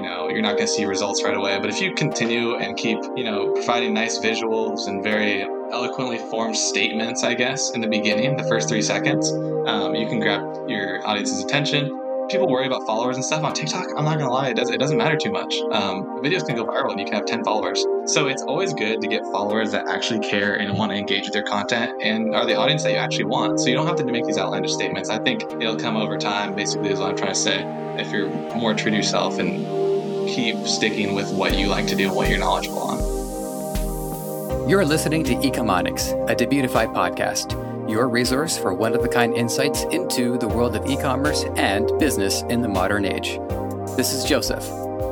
you know, you're not going to see results right away. But if you continue and keep, you know, providing nice visuals and very eloquently formed statements, I guess, in the beginning, the first three seconds, um, you can grab your audience's attention people worry about followers and stuff on TikTok. I'm not gonna lie, it doesn't it doesn't matter too much. Um, videos can go viral and you can have 10 followers. So it's always good to get followers that actually care and want to engage with your content and are the audience that you actually want. So you don't have to make these outlandish statements. I think it'll come over time. Basically, is what I'm trying to say. If you're more true to yourself and keep sticking with what you like to do and what you're knowledgeable on. You're listening to Ecomonics, a Debutify podcast your resource for one of a kind insights into the world of e commerce and business in the modern age. This is Joseph.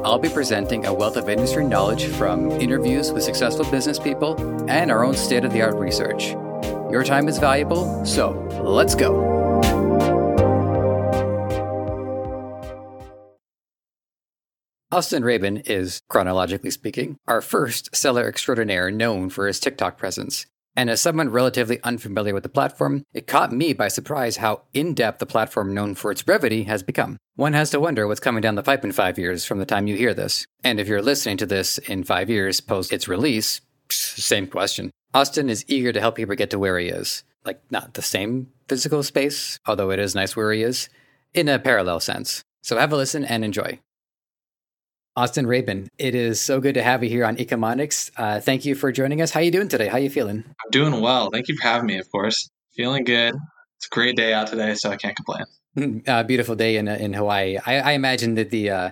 I'll be presenting a wealth of industry knowledge from interviews with successful business people and our own state of the art research. Your time is valuable, so let's go. Austin Rabin is, chronologically speaking, our first seller extraordinaire known for his TikTok presence. And as someone relatively unfamiliar with the platform, it caught me by surprise how in depth the platform known for its brevity has become. One has to wonder what's coming down the pipe in five years from the time you hear this. And if you're listening to this in five years post its release, same question. Austin is eager to help people get to where he is. Like, not the same physical space, although it is nice where he is, in a parallel sense. So have a listen and enjoy. Austin Rabin, it is so good to have you here on Ecomonics. Uh, thank you for joining us. How are you doing today? How are you feeling? I'm doing well. Thank you for having me. Of course, feeling good. It's a great day out today, so I can't complain. uh, beautiful day in in Hawaii. I, I imagine that the uh,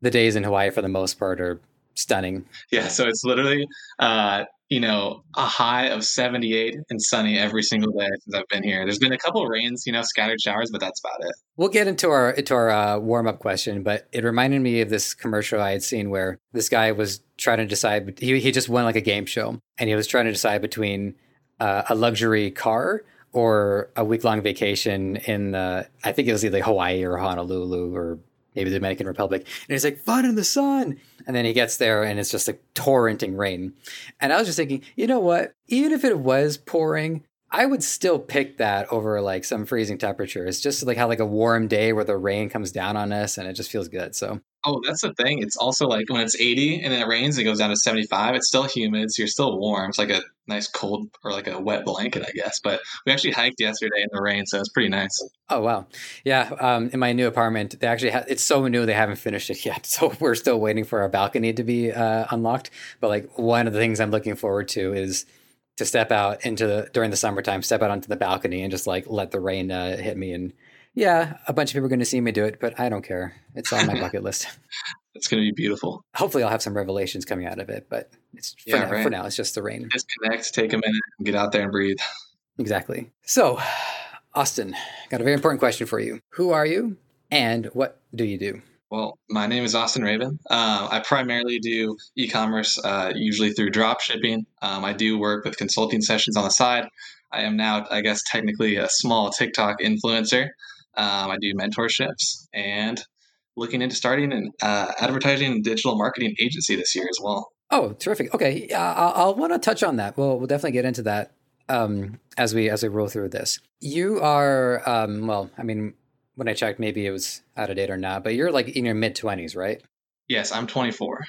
the days in Hawaii, for the most part, are stunning. Yeah, so it's literally uh, you know, a high of 78 and sunny every single day since I've been here. There's been a couple rains, you know, scattered showers, but that's about it. We'll get into our into our uh, warm up question, but it reminded me of this commercial I had seen where this guy was trying to decide. He he just won like a game show, and he was trying to decide between uh, a luxury car or a week long vacation in the I think it was either Hawaii or Honolulu or maybe the Dominican Republic. And he's like, fun in the sun. And then he gets there and it's just like torrenting rain. And I was just thinking, you know what? Even if it was pouring, I would still pick that over like some freezing temperature. It's just like how like a warm day where the rain comes down on us and it just feels good. So Oh, that's the thing. It's also like when it's 80 and then it rains and it goes down to 75, it's still humid, so you're still warm. It's like a nice cold or like a wet blanket, I guess. But we actually hiked yesterday in the rain, so it's pretty nice. Oh wow, yeah. Um, in my new apartment, they actually ha- it's so new they haven't finished it yet, so we're still waiting for our balcony to be uh, unlocked. But like one of the things I'm looking forward to is to step out into the during the summertime, step out onto the balcony and just like let the rain uh, hit me and yeah, a bunch of people are going to see me do it, but I don't care. It's on my bucket list. It's going to be beautiful. Hopefully, I'll have some revelations coming out of it, but it's for, yeah, now, right. for now, it's just the rain. Disconnect, take a minute, and get out there and breathe. Exactly. So, Austin, got a very important question for you. Who are you, and what do you do? Well, my name is Austin Raven. Um, I primarily do e-commerce, uh, usually through drop shipping. Um, I do work with consulting sessions on the side. I am now, I guess, technically a small TikTok influencer. Um, I do mentorships and looking into starting an uh, advertising and digital marketing agency this year as well. Oh, terrific! Okay, uh, I'll, I'll want to touch on that. We'll we'll definitely get into that um, as we as we roll through this. You are um, well, I mean, when I checked, maybe it was out of date or not, but you're like in your mid twenties, right? Yes, I'm 24.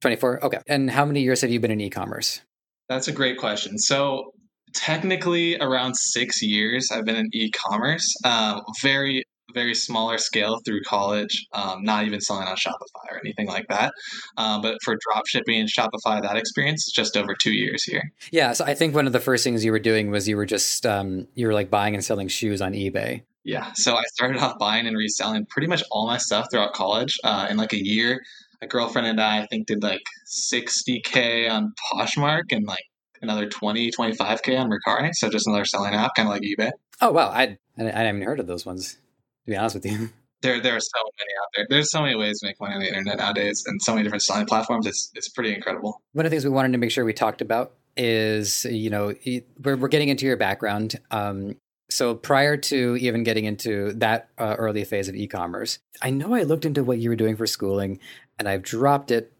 24. Okay. And how many years have you been in e-commerce? That's a great question. So technically around six years I've been in e-commerce. Um, very very smaller scale through college, um, not even selling on Shopify or anything like that. Um, but for drop shipping and Shopify, that experience is just over two years here. Yeah, so I think one of the first things you were doing was you were just um, you were like buying and selling shoes on eBay. Yeah, so I started off buying and reselling pretty much all my stuff throughout college. Uh, in like a year, my girlfriend and I, I think did like 60k on Poshmark and like another 20, 25K on Mercari. So just another selling app, kind of like eBay. Oh, wow. I, I, I haven't heard of those ones, to be honest with you. There, there are so many out there. There's so many ways to make money on the internet nowadays and so many different selling platforms. It's, it's pretty incredible. One of the things we wanted to make sure we talked about is, you know, we're, we're getting into your background. Um, so prior to even getting into that uh, early phase of e-commerce, I know I looked into what you were doing for schooling and I've dropped it,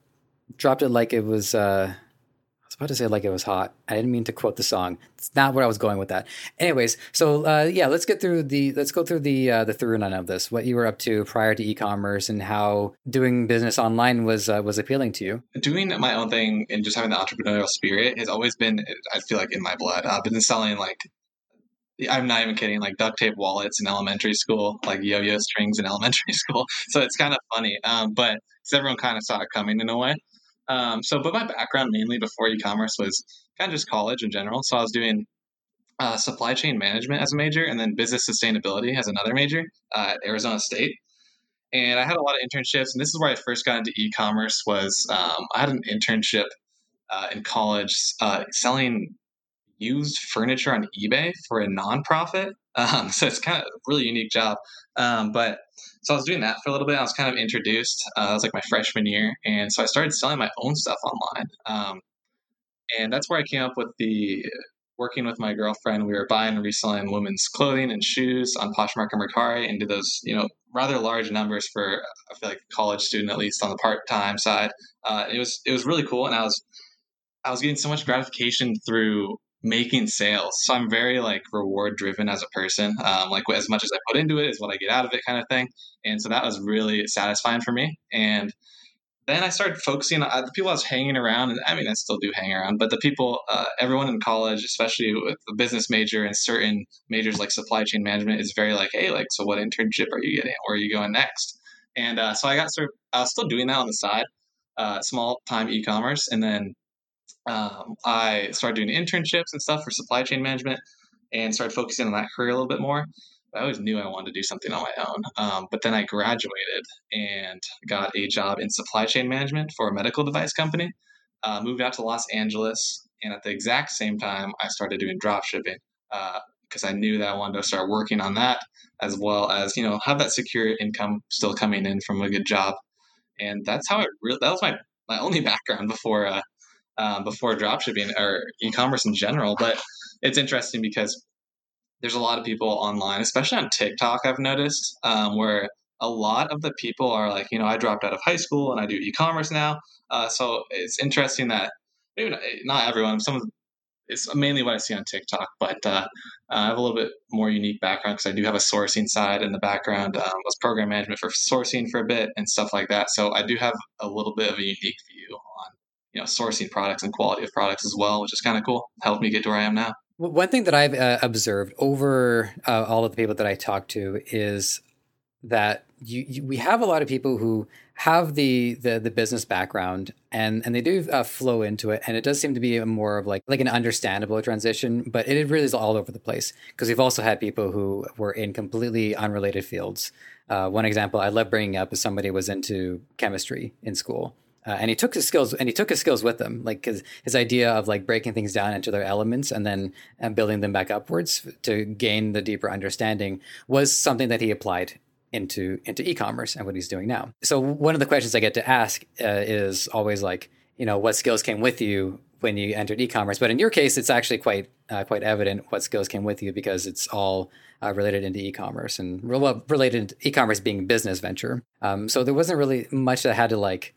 dropped it like it was, uh, was about to say like it was hot. I didn't mean to quote the song. It's not where I was going with that. Anyways, so uh, yeah, let's get through the let's go through the uh, the through none of this. What you were up to prior to e-commerce and how doing business online was uh, was appealing to you. Doing my own thing and just having the entrepreneurial spirit has always been I feel like in my blood. I've been selling like I'm not even kidding, like duct tape wallets in elementary school, like yo-yo strings in elementary school. So it's kind of funny, um, but everyone kind of saw it coming in a way. Um, so, but my background mainly before e-commerce was kind of just college in general. So I was doing uh, supply chain management as a major, and then business sustainability as another major uh, at Arizona State. And I had a lot of internships, and this is where I first got into e-commerce. Was um, I had an internship uh, in college uh, selling used furniture on eBay for a nonprofit. Um, so it's kind of a really unique job. Um, but so I was doing that for a little bit. I was kind of introduced. Uh, was like my freshman year, and so I started selling my own stuff online. Um, and that's where I came up with the working with my girlfriend. We were buying and reselling women's clothing and shoes on Poshmark and Mercari, and did those you know rather large numbers for I feel like a college student at least on the part time side. Uh, it was it was really cool, and I was I was getting so much gratification through making sales. So I'm very like reward driven as a person. Um, like as much as I put into it is what I get out of it, kind of thing. And so that was really satisfying for me. And then I started focusing on uh, the people I was hanging around, and I mean, I still do hang around, but the people, uh, everyone in college, especially with a business major and certain majors like supply chain management, is very like, hey, like, so what internship are you getting? Where are you going next? And uh, so I got sort of, I was still doing that on the side, uh, small time e commerce. And then um, I started doing internships and stuff for supply chain management and started focusing on that career a little bit more. I always knew I wanted to do something on my own. Um, but then I graduated and got a job in supply chain management for a medical device company. Uh, moved out to Los Angeles, and at the exact same time, I started doing drop shipping because uh, I knew that I wanted to start working on that as well as you know have that secure income still coming in from a good job. And that's how it really that was my my only background before uh, um, before dropshipping or e-commerce in general. But it's interesting because there's a lot of people online, especially on TikTok. I've noticed um, where a lot of the people are like, you know, I dropped out of high school and I do e-commerce now. Uh, so it's interesting that not everyone, some of it's mainly what I see on TikTok, but uh, I have a little bit more unique background because I do have a sourcing side in the background. Um, was program management for sourcing for a bit and stuff like that. So I do have a little bit of a unique view on you know sourcing products and quality of products as well, which is kind of cool. Helped me get to where I am now. One thing that I've uh, observed over uh, all of the people that I talk to is that you, you, we have a lot of people who have the the, the business background and and they do uh, flow into it and it does seem to be more of like like an understandable transition but it really is all over the place because we've also had people who were in completely unrelated fields uh, one example i love bringing up is somebody was into chemistry in school uh, and he took his skills and he took his skills with him like his, his idea of like breaking things down into their elements and then and building them back upwards to gain the deeper understanding was something that he applied into into e-commerce and what he's doing now. So one of the questions i get to ask uh, is always like you know what skills came with you when you entered e-commerce? But in your case it's actually quite uh, quite evident what skills came with you because it's all uh, related into e-commerce and related e-commerce being business venture. Um, so there wasn't really much that had to like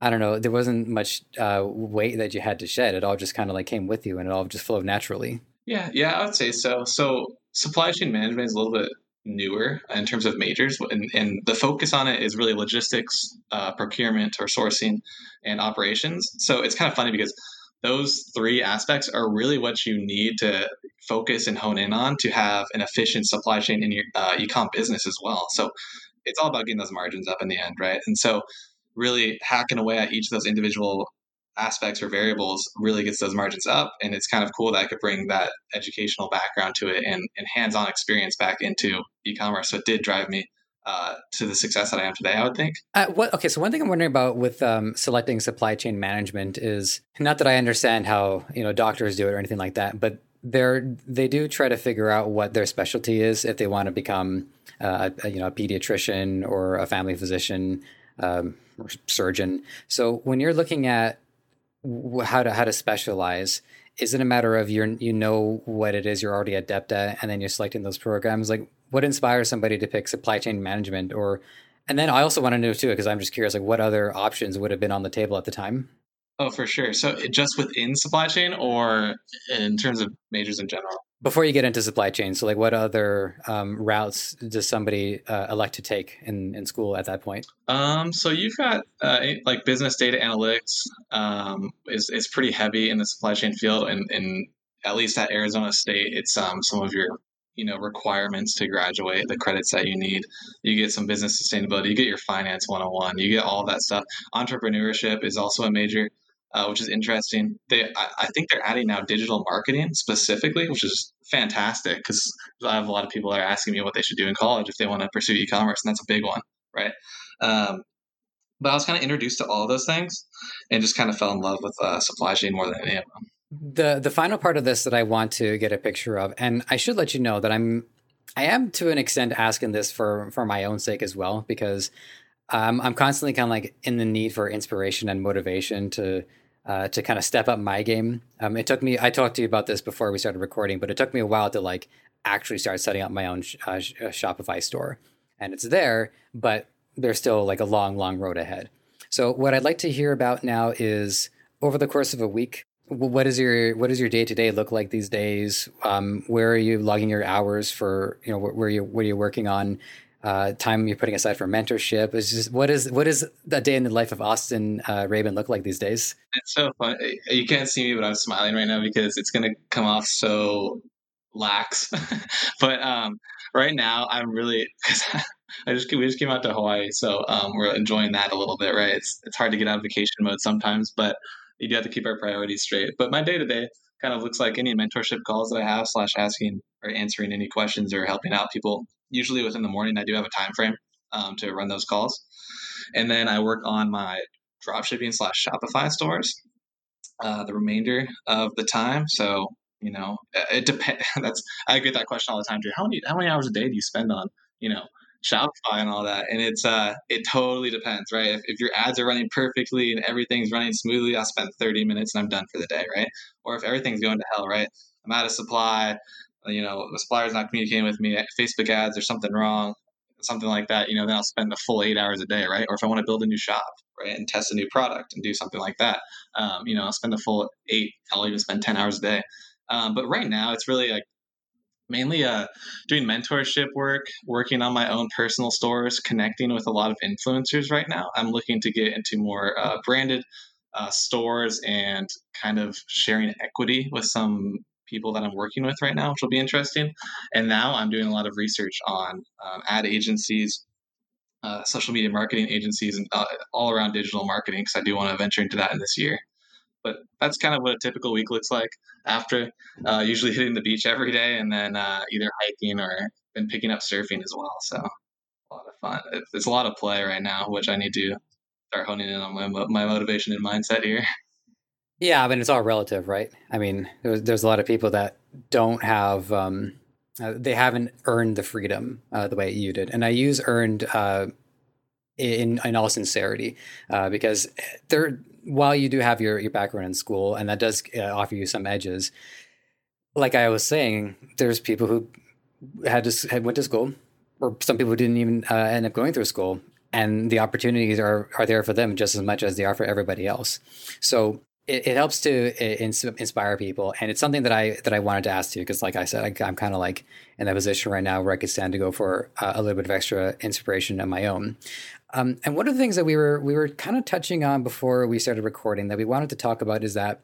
I don't know, there wasn't much uh, weight that you had to shed. It all just kind of like came with you and it all just flowed naturally. Yeah, yeah, I would say so. So supply chain management is a little bit newer in terms of majors, and, and the focus on it is really logistics, uh, procurement, or sourcing, and operations. So it's kind of funny because those three aspects are really what you need to focus and hone in on to have an efficient supply chain in your uh, e-com business as well. So it's all about getting those margins up in the end, right? And so really hacking away at each of those individual aspects or variables really gets those margins up. And it's kind of cool that I could bring that educational background to it and, and hands on experience back into e commerce. So it did drive me uh, to the success that I am today, I would think. Uh, what, okay, so one thing I'm wondering about with um, selecting supply chain management is not that I understand how you know doctors do it or anything like that, but they're they do try to figure out what their specialty is if they want to become uh, a, you know a pediatrician or a family physician um, or surgeon. So when you're looking at how to how to specialize, is it a matter of you you know what it is you're already adept at, and then you're selecting those programs? Like, what inspires somebody to pick supply chain management, or and then I also want to know too, because I'm just curious, like what other options would have been on the table at the time? Oh, for sure. So just within supply chain or in terms of majors in general? Before you get into supply chain, so like what other um, routes does somebody uh, elect to take in, in school at that point? Um, so you've got uh, like business data analytics um, is, is pretty heavy in the supply chain field. And, and at least at Arizona State, it's um, some of your you know requirements to graduate the credits that you need you get some business sustainability you get your finance 101 you get all that stuff entrepreneurship is also a major uh, which is interesting. They, I, I, think they're adding now digital marketing specifically, which is fantastic because I have a lot of people that are asking me what they should do in college if they want to pursue e-commerce, and that's a big one, right? Um, but I was kind of introduced to all of those things and just kind of fell in love with uh, supply chain more than any of them. The the final part of this that I want to get a picture of, and I should let you know that I'm I am to an extent asking this for for my own sake as well because um, I'm constantly kind of like in the need for inspiration and motivation to uh, to kind of step up my game. Um, it took me. I talked to you about this before we started recording, but it took me a while to like actually start setting up my own sh- uh, uh, Shopify store, and it's there, but there's still like a long, long road ahead. So what I'd like to hear about now is over the course of a week. What is your what does your day to day look like these days? Um, where are you logging your hours for? You know, where you what are you working on? Uh, time you're putting aside for mentorship? Is just what is what is that day in the life of Austin uh, Rabin look like these days? It's so fun. You can't see me, but I'm smiling right now because it's gonna come off so lax. but um, right now, I'm really because I just we just came out to Hawaii, so um, we're enjoying that a little bit. Right? It's it's hard to get out of vacation mode sometimes, but you do have to keep our priorities straight. But my day to day kind of looks like any mentorship calls that I have, slash asking or answering any questions or helping out people usually within the morning, I do have a time frame um, to run those calls. And then I work on my dropshipping slash Shopify stores uh, the remainder of the time. So, you know, it depends. That's, I get that question all the time too. How many, how many hours a day do you spend on, you know, Shopify and all that? And it's, uh, it totally depends, right? If, if your ads are running perfectly and everything's running smoothly, I'll spend 30 minutes and I'm done for the day, right? Or if everything's going to hell, right? I'm out of supply you know, the supplier's not communicating with me, Facebook ads, there's something wrong, something like that, you know, then I'll spend a full eight hours a day, right? Or if I want to build a new shop, right, and test a new product and do something like that, um, you know, I'll spend a full eight, I'll even spend 10 hours a day. Um, but right now, it's really like mainly uh, doing mentorship work, working on my own personal stores, connecting with a lot of influencers right now. I'm looking to get into more uh, branded uh, stores and kind of sharing equity with some people that I'm working with right now, which will be interesting. And now I'm doing a lot of research on um, ad agencies, uh, social media marketing agencies, and uh, all around digital marketing because I do want to venture into that in this year. But that's kind of what a typical week looks like after uh, usually hitting the beach every day and then uh, either hiking or been picking up surfing as well. So a lot of fun. It's a lot of play right now, which I need to start honing in on my, my motivation and mindset here. Yeah, I mean it's all relative, right? I mean, there's, there's a lot of people that don't have, um, uh, they haven't earned the freedom uh, the way you did, and I use earned uh, in in all sincerity uh, because there, while you do have your your background in school, and that does uh, offer you some edges. Like I was saying, there's people who had to had went to school, or some people didn't even uh, end up going through school, and the opportunities are are there for them just as much as they are for everybody else. So it, it helps to inspire people, and it's something that I that I wanted to ask you because, like I said, I, am kind of like in that position right now where I could stand to go for uh, a little bit of extra inspiration of my own. Um, and one of the things that we were we were kind of touching on before we started recording that we wanted to talk about is that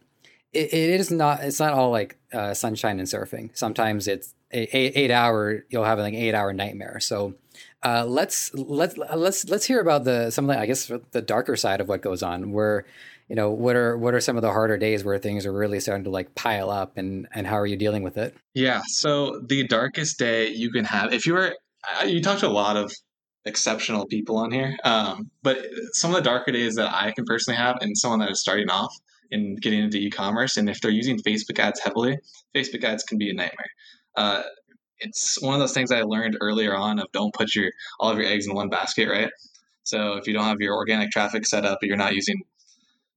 it, it is not it's not all like uh, sunshine and surfing. Sometimes it's eight, eight hour you'll have like an eight hour nightmare. So uh, let's let's let's let's hear about the some of the I guess the darker side of what goes on where you know what are what are some of the harder days where things are really starting to like pile up and and how are you dealing with it? Yeah so the darkest day you can have if you were you talked to a lot of exceptional people on here um, but some of the darker days that i can personally have and someone that is starting off in getting into e-commerce and if they're using facebook ads heavily facebook ads can be a nightmare. Uh, it's one of those things i learned earlier on of don't put your all of your eggs in one basket right? So if you don't have your organic traffic set up, you're not using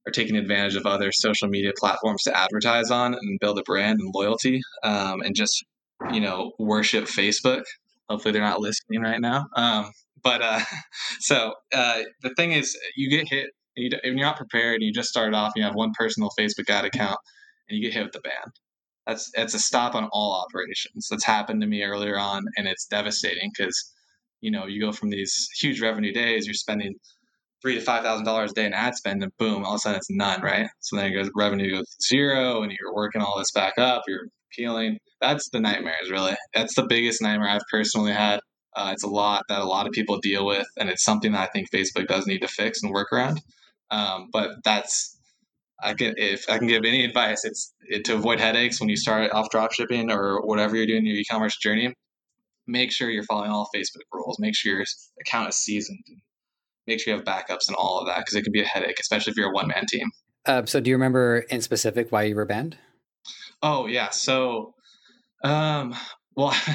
are taking advantage of other social media platforms to advertise on and build a brand and loyalty um, and just you know worship facebook hopefully they're not listening right now um, but uh, so uh, the thing is you get hit you, and you're not prepared, and you just started off, and you have one personal Facebook ad account, and you get hit with the ban. That's it's a stop on all operations. That's happened to me earlier on, and it's devastating because you know you go from these huge revenue days, you're spending three to five thousand dollars a day in ad spend, and boom, all of a sudden it's none, right? So then it goes revenue goes to zero, and you're working all this back up. You're peeling. That's the nightmares, really. That's the biggest nightmare I've personally had. Uh, it's a lot that a lot of people deal with, and it's something that I think Facebook does need to fix and work around. Um, but that's I can if I can give any advice, it's it, to avoid headaches when you start off drop shipping or whatever you're doing in your e-commerce journey. Make sure you're following all Facebook rules. Make sure your account is seasoned. Make sure you have backups and all of that because it can be a headache, especially if you're a one man team. Uh, so, do you remember in specific why you were banned? Oh yeah, so um, well,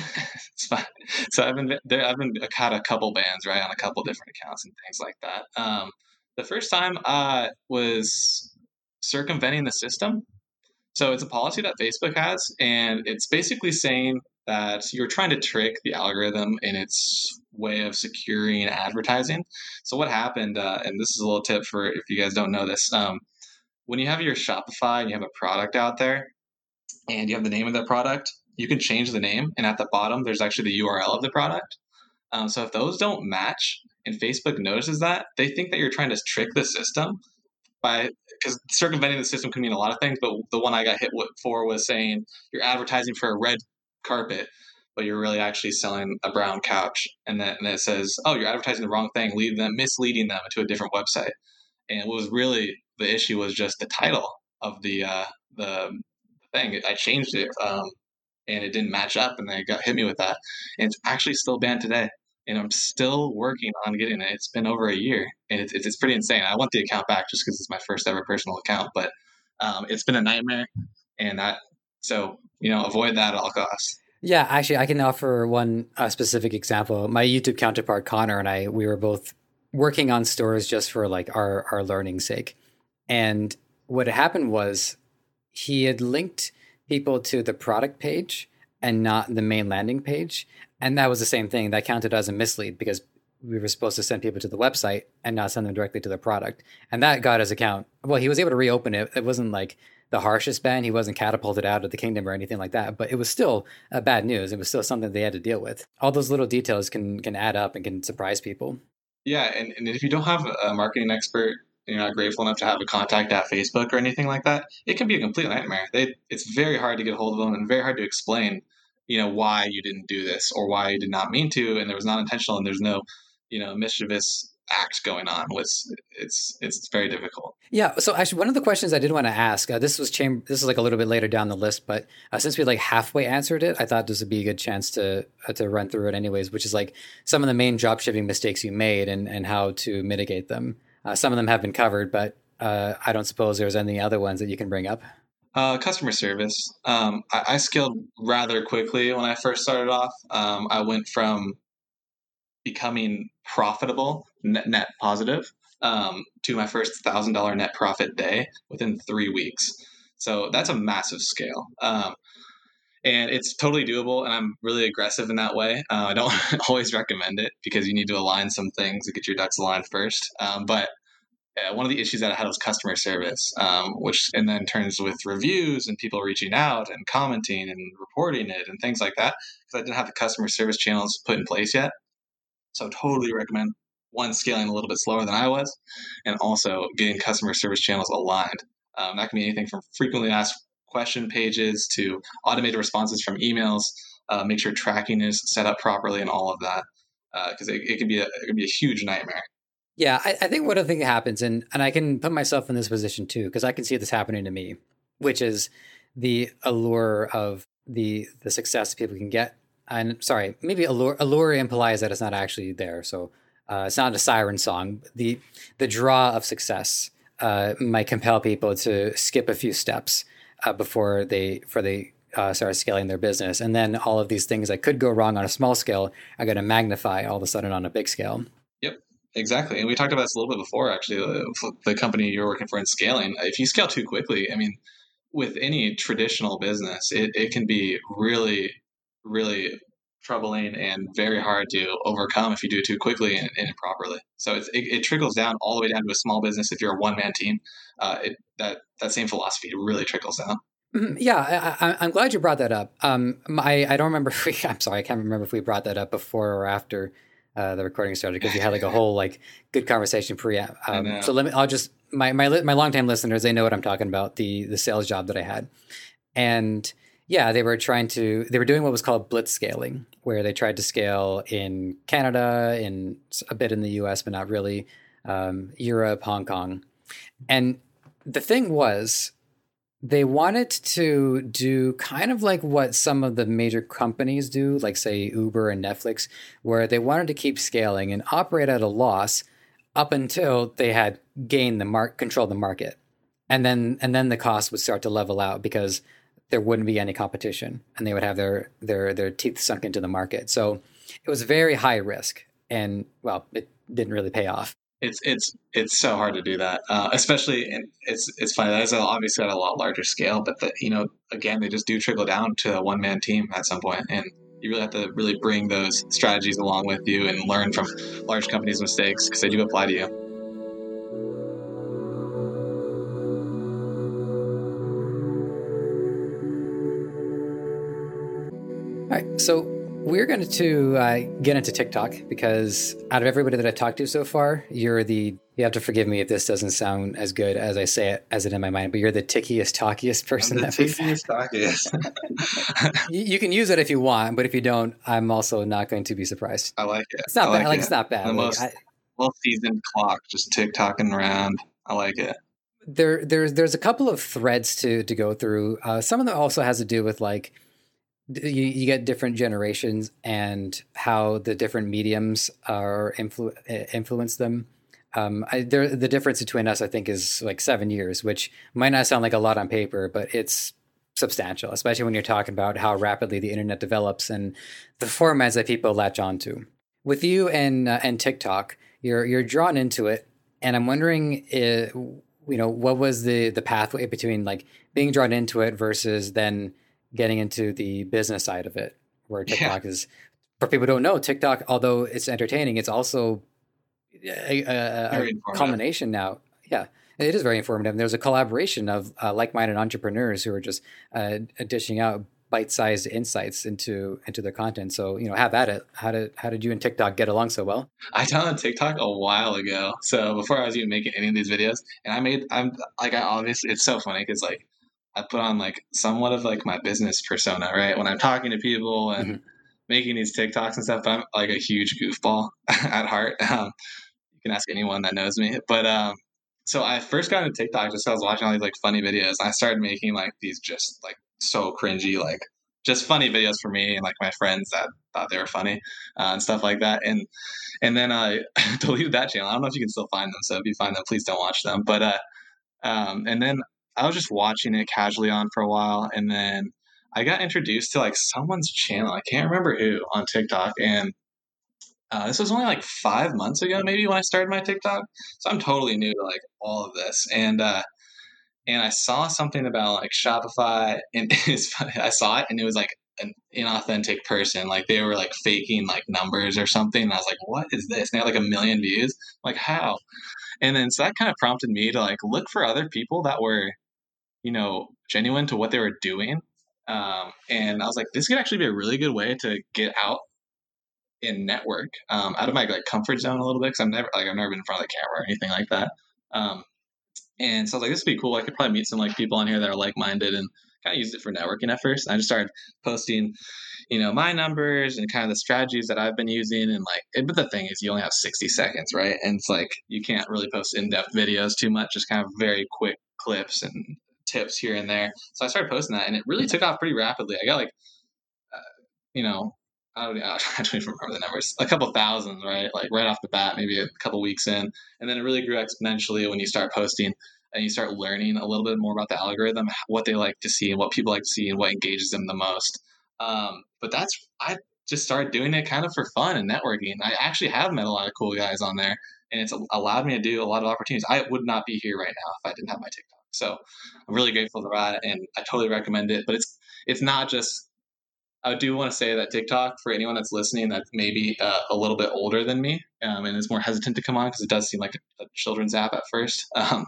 it's fine. So I've been there. I've been had a couple bans right on a couple different accounts and things like that. Um, the first time uh, was circumventing the system. So it's a policy that Facebook has, and it's basically saying that you're trying to trick the algorithm in its way of securing advertising. So what happened, uh, and this is a little tip for if you guys don't know this, um, when you have your Shopify and you have a product out there, and you have the name of that product, you can change the name, and at the bottom there's actually the URL of the product. Um, so if those don't match, and Facebook notices that, they think that you're trying to trick the system by because circumventing the system can mean a lot of things, but the one I got hit for was saying you're advertising for a red carpet, but you're really actually selling a brown couch, and then and it says, oh, you're advertising the wrong thing, leading them, misleading them to a different website. And what was really the issue was just the title of the uh, the thing. I changed it, um, and it didn't match up, and they got hit me with that. And it's actually still banned today and I'm still working on getting it. It's been over a year, and it's, it's pretty insane. I want the account back just because it's my first ever personal account, but um, it's been a nightmare, and that so you know avoid that at all costs. Yeah, actually, I can offer one uh, specific example. My YouTube counterpart Connor and I, we were both working on stores just for like our our learning sake, and what happened was he had linked people to the product page and not the main landing page. And that was the same thing. That counted as a mislead because we were supposed to send people to the website and not send them directly to the product. And that got his account. Well, he was able to reopen it. It wasn't like the harshest ban. He wasn't catapulted out of the kingdom or anything like that. But it was still uh, bad news. It was still something they had to deal with. All those little details can can add up and can surprise people. Yeah, and, and if you don't have a marketing expert, you're not grateful enough to have a contact at Facebook or anything like that, it can be a complete nightmare. They, it's very hard to get a hold of them and very hard to explain you know why you didn't do this or why you did not mean to and there was not intentional and there's no you know mischievous act going on was it's it's very difficult yeah so actually one of the questions i did want to ask uh, this was chamber this is like a little bit later down the list but uh, since we like halfway answered it i thought this would be a good chance to uh, to run through it anyways which is like some of the main drop shipping mistakes you made and and how to mitigate them uh, some of them have been covered but uh, i don't suppose there's any other ones that you can bring up uh, customer service. Um, I, I, scaled rather quickly when I first started off. Um, I went from becoming profitable, net, net positive, um, to my first thousand dollar net profit day within three weeks. So that's a massive scale. Um, and it's totally doable, and I'm really aggressive in that way. Uh, I don't always recommend it because you need to align some things to get your ducks aligned first. Um, but uh, one of the issues that I had was customer service, um, which and then turns with reviews and people reaching out and commenting and reporting it and things like that because I didn't have the customer service channels put in place yet. So totally recommend one scaling a little bit slower than I was, and also getting customer service channels aligned. Um, that can be anything from frequently asked question pages to automated responses from emails. Uh, make sure tracking is set up properly and all of that because uh, it, it can be a, it can be a huge nightmare. Yeah, I, I think what thing that happens, and and I can put myself in this position too, because I can see this happening to me, which is the allure of the the success people can get. And sorry, maybe allure, allure implies that it's not actually there, so uh, it's not a siren song. The the draw of success uh, might compel people to skip a few steps uh, before they before they uh, start scaling their business, and then all of these things that could go wrong on a small scale are going to magnify all of a sudden on a big scale. Yep, exactly. And we talked about this a little bit before, actually, uh, the company you're working for in scaling. If you scale too quickly, I mean, with any traditional business, it, it can be really, really troubling and very hard to overcome if you do it too quickly and, and improperly. So it, it, trickles down all the way down to a small business. If you're a one man team, uh, it, that that same philosophy really trickles down. Mm-hmm. Yeah, I, am glad you brought that up. Um, I, I don't remember if we, I'm sorry, I can't remember if we brought that up before or after uh, the recording started because you had like a whole like good conversation pre. Um, so let me, I'll just my my my longtime listeners, they know what I'm talking about the the sales job that I had, and yeah, they were trying to they were doing what was called blitz scaling, where they tried to scale in Canada, in a bit in the U.S., but not really, um, Europe, Hong Kong, and the thing was they wanted to do kind of like what some of the major companies do, like say Uber and Netflix, where they wanted to keep scaling and operate at a loss up until they had gained the mark controlled the market. And then and then the cost would start to level out because there wouldn't be any competition and they would have their their their teeth sunk into the market. So it was very high risk and well, it didn't really pay off it's it's it's so hard to do that, uh, especially and it's it's funny that is obviously at a lot larger scale, but the, you know again they just do trickle down to a one man team at some point, and you really have to really bring those strategies along with you and learn from large companies' mistakes because they do apply to you. So we're going to uh, get into TikTok because out of everybody that I've talked to so far, you're the. You have to forgive me if this doesn't sound as good as I say it as it in my mind, but you're the tickiest, talkiest person. I'm the tickiest, talkiest. you, you, can use it if you want, but if you don't, I'm also not going to be surprised. I like it. It's not I bad. Like, like it's not bad. The like, most I, well seasoned clock, just TikToking around. I like it. There, there's, there's a couple of threads to to go through. Uh, some of them also has to do with like you, you get different generations and how the different mediums are influ- influence them. Um, I, the difference between us, I think, is like seven years, which might not sound like a lot on paper, but it's substantial, especially when you're talking about how rapidly the internet develops and the formats that people latch onto. With you and uh, and TikTok, you're you're drawn into it, and I'm wondering, if, you know, what was the the pathway between like being drawn into it versus then getting into the business side of it, where TikTok yeah. is. For people who don't know, TikTok, although it's entertaining, it's also a, a, a combination now. Yeah, it is very informative. And There's a collaboration of uh, like-minded entrepreneurs who are just uh, dishing out bite-sized insights into into their content. So you know, have at it. How did how did you and TikTok get along so well? I downloaded TikTok a while ago, so before I was even making any of these videos, and I made I'm like I obviously it's so funny because like I put on like somewhat of like my business persona, right? When I'm talking to people and mm-hmm. making these TikToks and stuff, I'm like a huge goofball at heart. Um, you can ask anyone that knows me. But um, so I first got into TikTok just I was watching all these like funny videos. I started making like these just like so cringy, like just funny videos for me and like my friends that thought they were funny uh, and stuff like that. And and then I deleted that channel. I don't know if you can still find them. So if you find them, please don't watch them. But uh, um, and then I was just watching it casually on for a while, and then I got introduced to like someone's channel. I can't remember who on TikTok, and uh, this was only like five months ago, maybe when I started my TikTok. So I'm totally new to like all of this, and uh, and I saw something about like Shopify, and it's funny. I saw it, and it was like an inauthentic person, like they were like faking like numbers or something. And I was like, what is this? And they had like a million views. I'm like how? And then so that kind of prompted me to like look for other people that were you know, genuine to what they were doing. Um, and I was like, this could actually be a really good way to get out and network um, out of my like comfort zone a little bit because I'm never like I've never been in front of the camera or anything like that. Um, and so I was like, this would be cool. I could probably meet some like people on here that are like minded and kind of use it for networking at first. And I just started posting, you know, my numbers and kind of the strategies that I've been using. And like, but the thing is, you only have 60 seconds, right? And it's like you can't really post in depth videos too much, just kind of very quick clips and tips here and there. So I started posting that, and it really took off pretty rapidly. I got like, uh, you know, I don't, I don't even remember the numbers, a couple thousand, right? Like right off the bat, maybe a couple weeks in, and then it really grew exponentially when you start posting and you start learning a little bit more about the algorithm, what they like to see, and what people like to see, and what engages them the most. Um, but that's I just started doing it kind of for fun and networking. I actually have met a lot of cool guys on there, and it's allowed me to do a lot of opportunities. I would not be here right now if I didn't have my TikTok. So I'm really grateful for that, and I totally recommend it. But it's it's not just I do want to say that TikTok, for anyone that's listening that's maybe uh, a little bit older than me um, and is more hesitant to come on because it does seem like a, a, children's app at first. Um,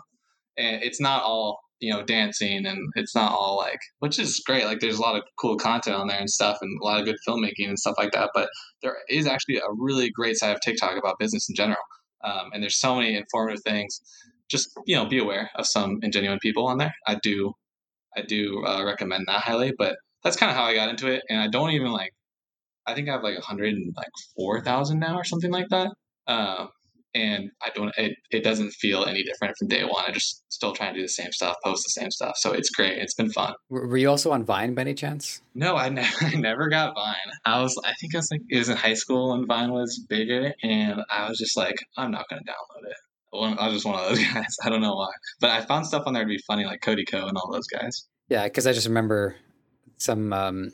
and it's not all you know dancing and it's not all like which is great like there's a lot of cool content on there and stuff and a lot of good filmmaking and stuff like that but there is actually a really great side of tiktok about business in general um, and there's so many informative things just you know be aware of some ingenuine people on there i do i do uh, recommend that highly but that's kind of how I got into it. And I don't even like, I think I have like 104,000 now or something like that. Um, and I don't, it, it doesn't feel any different from day one. I just still trying to do the same stuff, post the same stuff. So it's great. It's been fun. Were you also on Vine by any chance? No, I, ne- I never got Vine. I was, I think I was like, it was in high school and Vine was bigger. And I was just like, I'm not going to download it. I was just one of those guys. I don't know why. But I found stuff on there to be funny, like Cody Ko and all those guys. Yeah, because I just remember some um,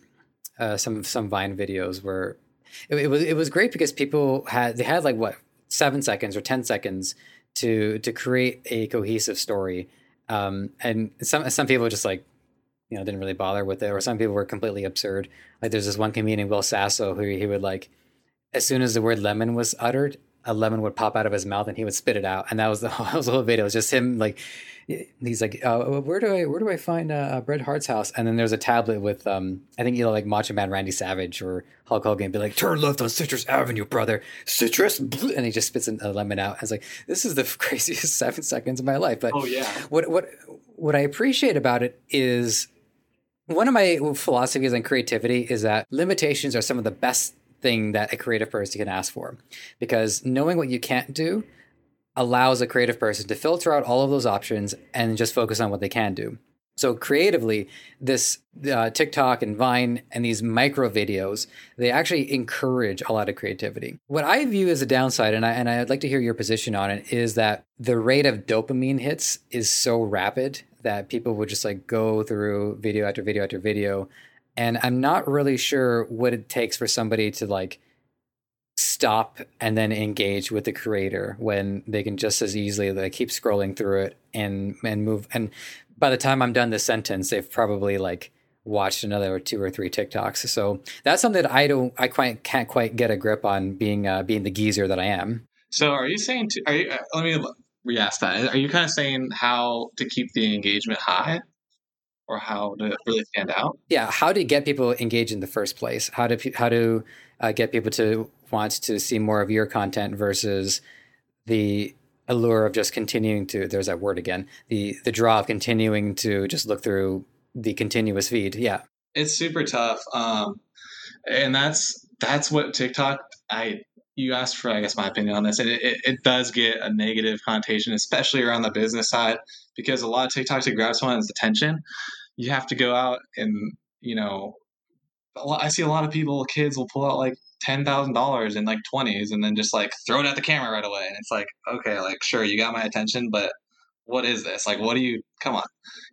uh, some some Vine videos where it, it, was it was great because people had they had like what seven seconds or ten seconds to to create a cohesive story, um, and some some people just like you know didn't really bother with it, or some people were completely absurd. Like there's this one comedian Will Sasso who he would like as soon as the word lemon was uttered, a lemon would pop out of his mouth and he would spit it out, and that was the, that was the whole video. It was just him like he's like, uh, where do I where do I find uh, Bret Hart's house? And then there's a tablet with um, I think you know like Macho Man Randy Savage or Hulk Hogan be like, turn left on Citrus Avenue, brother, citrus, and he just spits a lemon out. I was like, this is the craziest seven seconds of my life. But oh yeah, what what what I appreciate about it is one of my philosophies on creativity is that limitations are some of the best thing that a creative person can ask for because knowing what you can't do allows a creative person to filter out all of those options and just focus on what they can do. So creatively, this uh, TikTok and Vine and these micro videos, they actually encourage a lot of creativity. What I view as a downside, and I and I'd like to hear your position on it, is that the rate of dopamine hits is so rapid that people would just like go through video after video after video, and I'm not really sure what it takes for somebody to like stop and then engage with the creator when they can just as easily like keep scrolling through it and and move. And by the time I'm done the sentence they've probably like watched another two or three TikToks. So that's something that I don't I quite can't quite get a grip on being uh, being the geezer that I am. So are you saying to, are you uh, let me re-ask that. Are you kind of saying how to keep the engagement high or how to really stand out? Yeah how to get people engaged in the first place. How to how to uh, get people to want to see more of your content versus the allure of just continuing to there's that word again the the draw of continuing to just look through the continuous feed. Yeah. It's super tough um and that's that's what tiktok i you asked for i guess my opinion on this and it, it, it does get a negative connotation especially around the business side because a lot of tiktok to grab someone's attention you have to go out and you know I see a lot of people, kids will pull out like ten thousand dollars in like twenties and then just like throw it at the camera right away. And it's like, okay, like sure, you got my attention, but what is this? Like, what do you? Come on,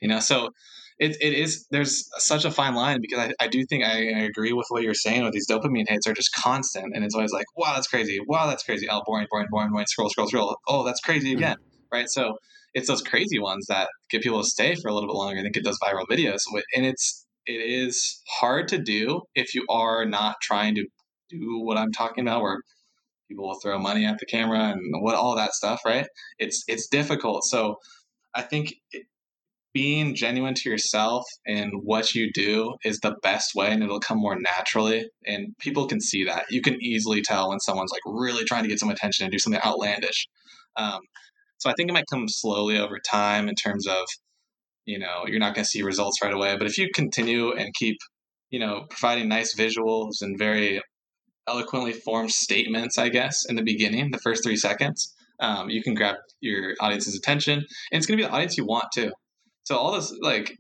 you know. So it, it is there's such a fine line because I, I do think I, I, agree with what you're saying with these dopamine hits are just constant and it's always like wow that's crazy wow that's crazy oh boring boring boring boring scroll scroll scroll oh that's crazy mm-hmm. again mm-hmm. right so it's those crazy ones that get people to stay for a little bit longer I think it does viral videos and it's it is hard to do if you are not trying to do what I'm talking about, where people will throw money at the camera and what all that stuff, right? It's it's difficult. So I think being genuine to yourself and what you do is the best way, and it'll come more naturally. And people can see that. You can easily tell when someone's like really trying to get some attention and do something outlandish. Um, so I think it might come slowly over time in terms of you know you're not going to see results right away but if you continue and keep you know providing nice visuals and very eloquently formed statements i guess in the beginning the first three seconds um, you can grab your audience's attention and it's going to be the audience you want too so all this like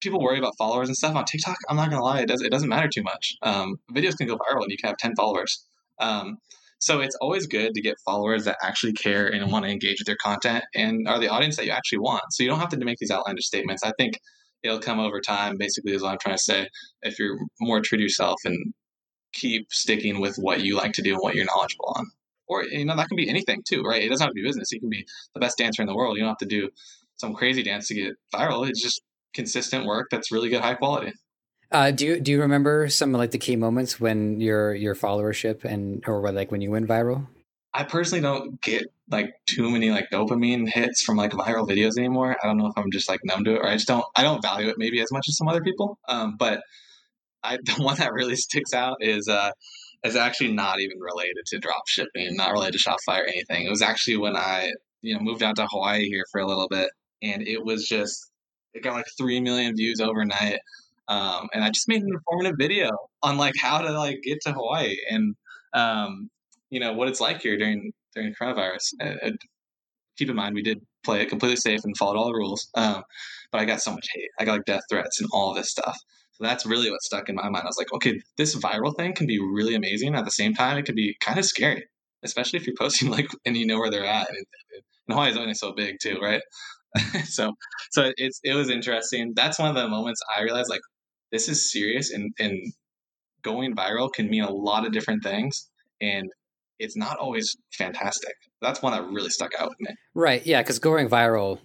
people worry about followers and stuff on tiktok i'm not to lie it, does, it doesn't matter too much um, videos can go viral and you can have 10 followers um, so it's always good to get followers that actually care and want to engage with your content and are the audience that you actually want. So you don't have to make these outlandish statements. I think it'll come over time, basically, is what I'm trying to say. If you're more true to yourself and keep sticking with what you like to do and what you're knowledgeable on. Or, you know, that can be anything too, right? It doesn't have to be business. You can be the best dancer in the world. You don't have to do some crazy dance to get viral. It's just consistent work that's really good, high quality. Uh, do you do you remember some of like the key moments when your your followership and or like when you went viral? I personally don't get like too many like dopamine hits from like viral videos anymore. I don't know if I'm just like numb to it or I just don't I don't value it maybe as much as some other people. Um, but I the one that really sticks out is uh is actually not even related to drop shipping, not related to Shopify or anything. It was actually when I you know moved out to Hawaii here for a little bit, and it was just it got like three million views overnight. Um, and I just made an informative video on like how to like get to Hawaii and um, you know what it's like here during during coronavirus. And, and keep in mind, we did play it completely safe and followed all the rules. Um, but I got so much hate. I got like death threats and all this stuff. So that's really what stuck in my mind. I was like, okay, this viral thing can be really amazing. At the same time, it can be kind of scary, especially if you're posting like and you know where they're at. And, and Hawaii's only so big too, right? so, so it's it was interesting. That's one of the moments I realized like this is serious, and and going viral can mean a lot of different things, and it's not always fantastic. That's one that really stuck out with me. Right. Yeah. Because going viral,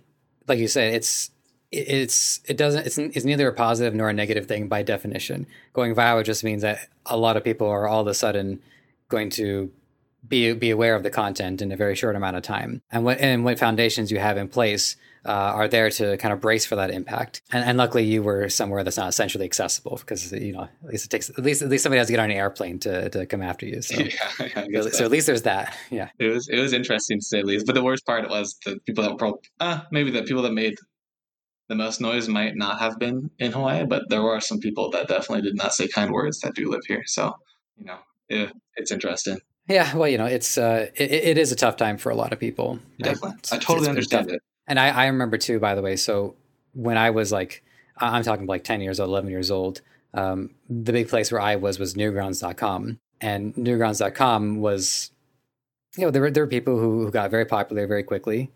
like you said, it's it's it doesn't it's, it's neither a positive nor a negative thing by definition. Going viral just means that a lot of people are all of a sudden going to be be aware of the content in a very short amount of time. And what and what foundations you have in place uh, are there to kind of brace for that impact. And, and, luckily, you were somewhere that's not essentially accessible because you know at least it takes at least at least somebody has to get on an airplane to, to come after you. So, yeah, so at least there's that. Yeah, it was it was interesting to say at least. But the worst part was the people that were uh, maybe the people that made the most noise might not have been in Hawaii, but there were some people that definitely did not say kind words that do live here. So you know, it, it's interesting. Yeah, well, you know, it's uh, it, it is a tough time for a lot of people. Definitely, I totally understand it. And I, I remember too, by the way. So when I was like, I'm talking like 10 years old, 11 years old, um, the big place where I was was newgrounds.com. And newgrounds.com was, you know, there were, there were people who, who got very popular very quickly,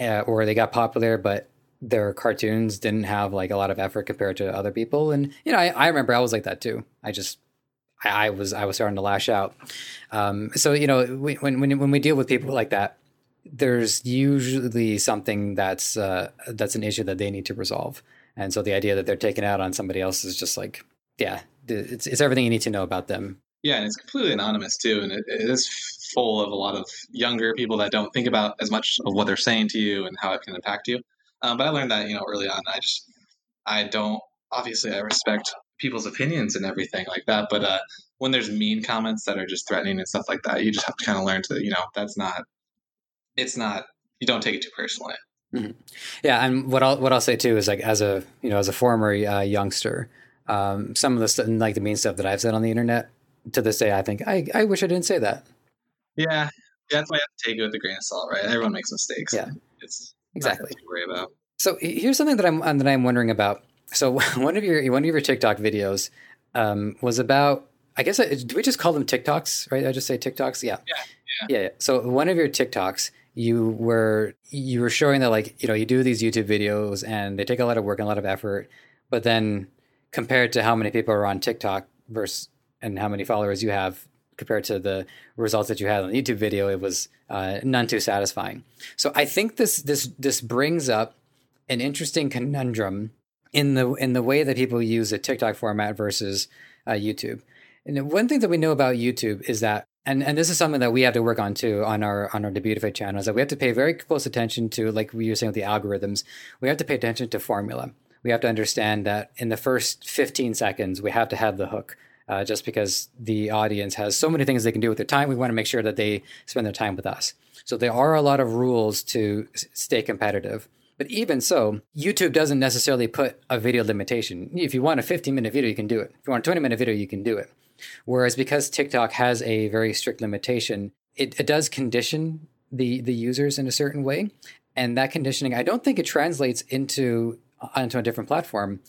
uh, or they got popular, but their cartoons didn't have like a lot of effort compared to other people. And, you know, I, I remember I was like that too. I just, I, was, I was starting to lash out. Um, so, you know, we, when, when, when we deal with people like that, there's usually something that's uh, that's an issue that they need to resolve. And so the idea that they're taking out on somebody else is just like, yeah, it's, it's everything you need to know about them. Yeah, and it's completely anonymous too, and it, it is full of a lot of younger people that don't think about as much of what they're saying to you and how it can impact you. Um, but I learned that you know early on. I just I don't obviously I respect people's opinions and everything like that, but uh, when there's mean comments that are just threatening and stuff like that, you just have to kind of learn to you know that's not it's not you don't take it too personally. Mm-hmm. Yeah, and what I'll what I'll say too is like as a you know as a former uh, youngster, um, some of the st- like the mean stuff that I've said on the internet to this day, I think I I wish I didn't say that. Yeah, that's why I have to take it with a grain of salt, right? Everyone makes mistakes. Yeah, it's exactly. To worry about. So here's something that I'm that I'm wondering about. So one of your one of your TikTok videos um, was about. I guess uh, do we just call them TikToks, right? I just say TikToks. Yeah. Yeah. Yeah. yeah. So one of your TikToks you were you were showing that like you know you do these YouTube videos and they take a lot of work and a lot of effort, but then compared to how many people are on TikTok versus and how many followers you have compared to the results that you had on the YouTube video, it was uh, none too satisfying. So I think this this this brings up an interesting conundrum in the in the way that people use a TikTok format versus uh, YouTube. And one thing that we know about YouTube is that and and this is something that we have to work on too on our on our Debutify channel is that we have to pay very close attention to like we were saying with the algorithms we have to pay attention to formula we have to understand that in the first 15 seconds we have to have the hook uh, just because the audience has so many things they can do with their time we want to make sure that they spend their time with us so there are a lot of rules to stay competitive but even so, YouTube doesn't necessarily put a video limitation. If you want a 15 minute video, you can do it. If you want a 20 minute video, you can do it. Whereas because TikTok has a very strict limitation, it, it does condition the the users in a certain way, and that conditioning I don't think it translates into onto a different platform.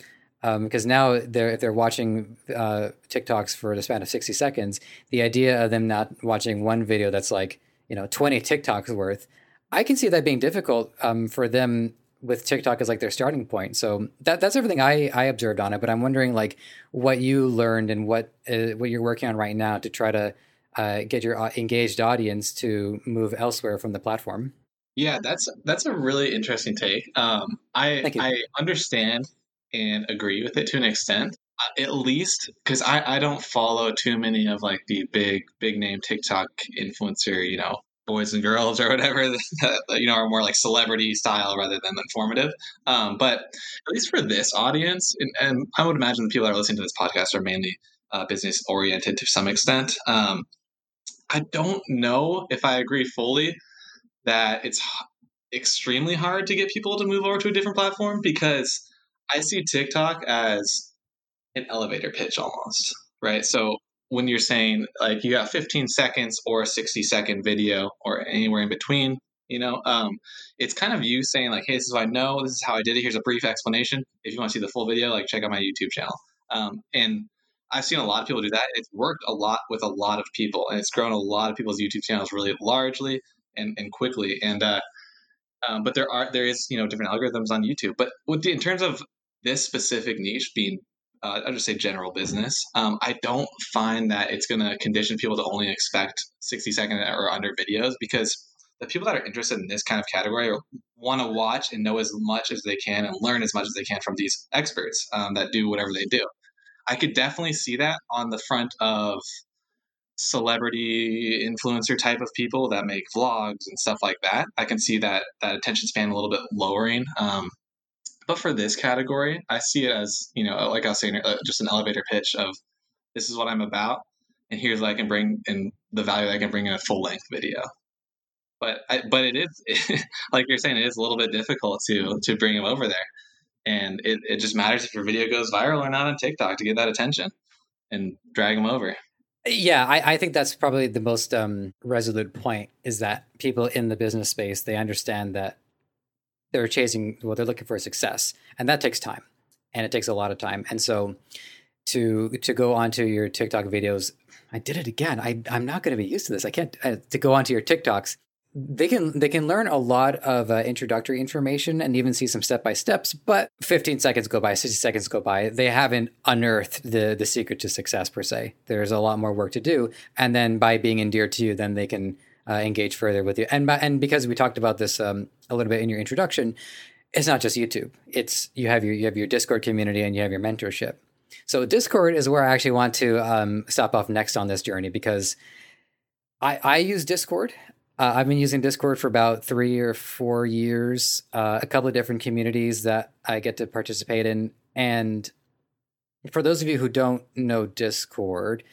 Um, because now they're if they're watching uh, TikToks for the span of sixty seconds, the idea of them not watching one video that's like you know twenty TikToks worth, I can see that being difficult um, for them with TikTok as like their starting point. So that that's everything I I observed on it. But I'm wondering like what you learned and what uh, what you're working on right now to try to uh, get your uh, engaged audience to move elsewhere from the platform. Yeah, that's that's a really interesting take. Um, I I understand and agree with it to an extent. Uh, at least because I, I don't follow too many of like the big big name TikTok influencer, you know, boys and girls or whatever you know are more like celebrity style rather than informative. Um, but at least for this audience, and, and, I would imagine the people that are listening to this podcast are mainly uh, business oriented to some extent. Um, I don't know if I agree fully that it's extremely hard to get people to move over to a different platform because I see TikTok as an elevator pitch almost, right? So when you're saying like you got 15 seconds or a 60 second video or anywhere in between, you know, um, it's kind of you saying like, hey, this is what I know, this is how I did it. Here's a brief explanation. If you want to see the full video, like check out my YouTube channel. Um, and I've seen a lot of people do that. It's worked a lot with a lot of people, and it's grown a lot of people's YouTube channels really largely and, and quickly. And uh, um, but there are there is you know different algorithms on YouTube. But with the in terms of this specific niche being uh, I'll just say general business. Um, I don't find that it's going to condition people to only expect 60 second or under videos because the people that are interested in this kind of category want to watch and know as much as they can and learn as much as they can from these experts um, that do whatever they do. I could definitely see that on the front of celebrity influencer type of people that make vlogs and stuff like that. I can see that that attention span a little bit lowering. Um, but for this category, I see it as you know, like I was saying, uh, just an elevator pitch of this is what I'm about, and here's what I can bring in the value that I can bring in a full length video. But I, but it is like you're saying, it is a little bit difficult to to bring them over there and it, it just matters if your video goes viral or not on TikTok to get that attention and drag them over. Yeah, I, I think that's probably the most um, resolute point is that people in the business space they understand that they're chasing well they're looking for success and that takes time and it takes a lot of time. And so to to go onto your TikTok videos I did it again. I I'm not going to be used to this. I can't uh, to go onto your TikToks they can they can learn a lot of uh, introductory information and even see some step by steps but 15 seconds go by 60 seconds go by they haven't unearthed the the secret to success per se. There's a lot more work to do and then by being endeared to you then they can uh, engage further with you and and because we talked about this um, a little bit in your introduction it's not just youtube it's you have your you have your discord community and you have your mentorship so discord is where i actually want to um, stop off next on this journey because I, I use Discord. Uh, I've been using Discord for about three or four years, uh, a couple of different communities that I get to participate in. And for those of you who don't know Discord,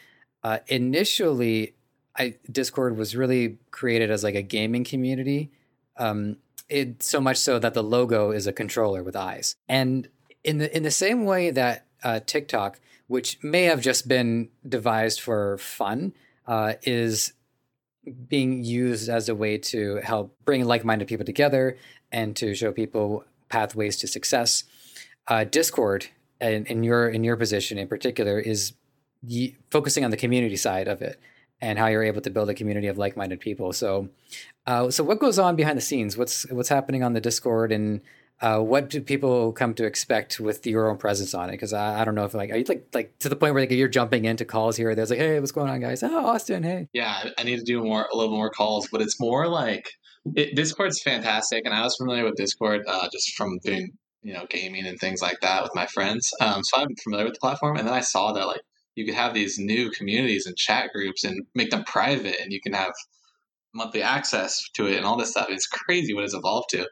uh, initially, I, Discord was really created as like a gaming community. Um, it so much so that the logo is a controller with eyes. And in the in the same way that uh, TikTok, which may have just been devised for fun, uh, is being used as a way to help bring like-minded people together and to show people pathways to success. Uh, Discord, in, in, your in your position in particular, is y- focusing on the community side of it and how you're able to build a community of like-minded people. So, uh, so what goes on behind the scenes? What's what's happening on the Discord and uh, what do people come to expect with your own presence on it? Because I, I, don't know if like are you like like to the point where like you're jumping into calls here. There's like, hey, what's going on, guys? Oh, Austin, hey. Yeah, I need to do more a little more calls, but it's more like it, Discord's fantastic, and I was familiar with Discord uh, just from doing you know gaming and things like that with my friends. Um, so I'm familiar with the platform, and then I saw that like you could have these new communities and chat groups and make them private, and you can have monthly access to it and all this stuff. It's crazy what it's evolved to.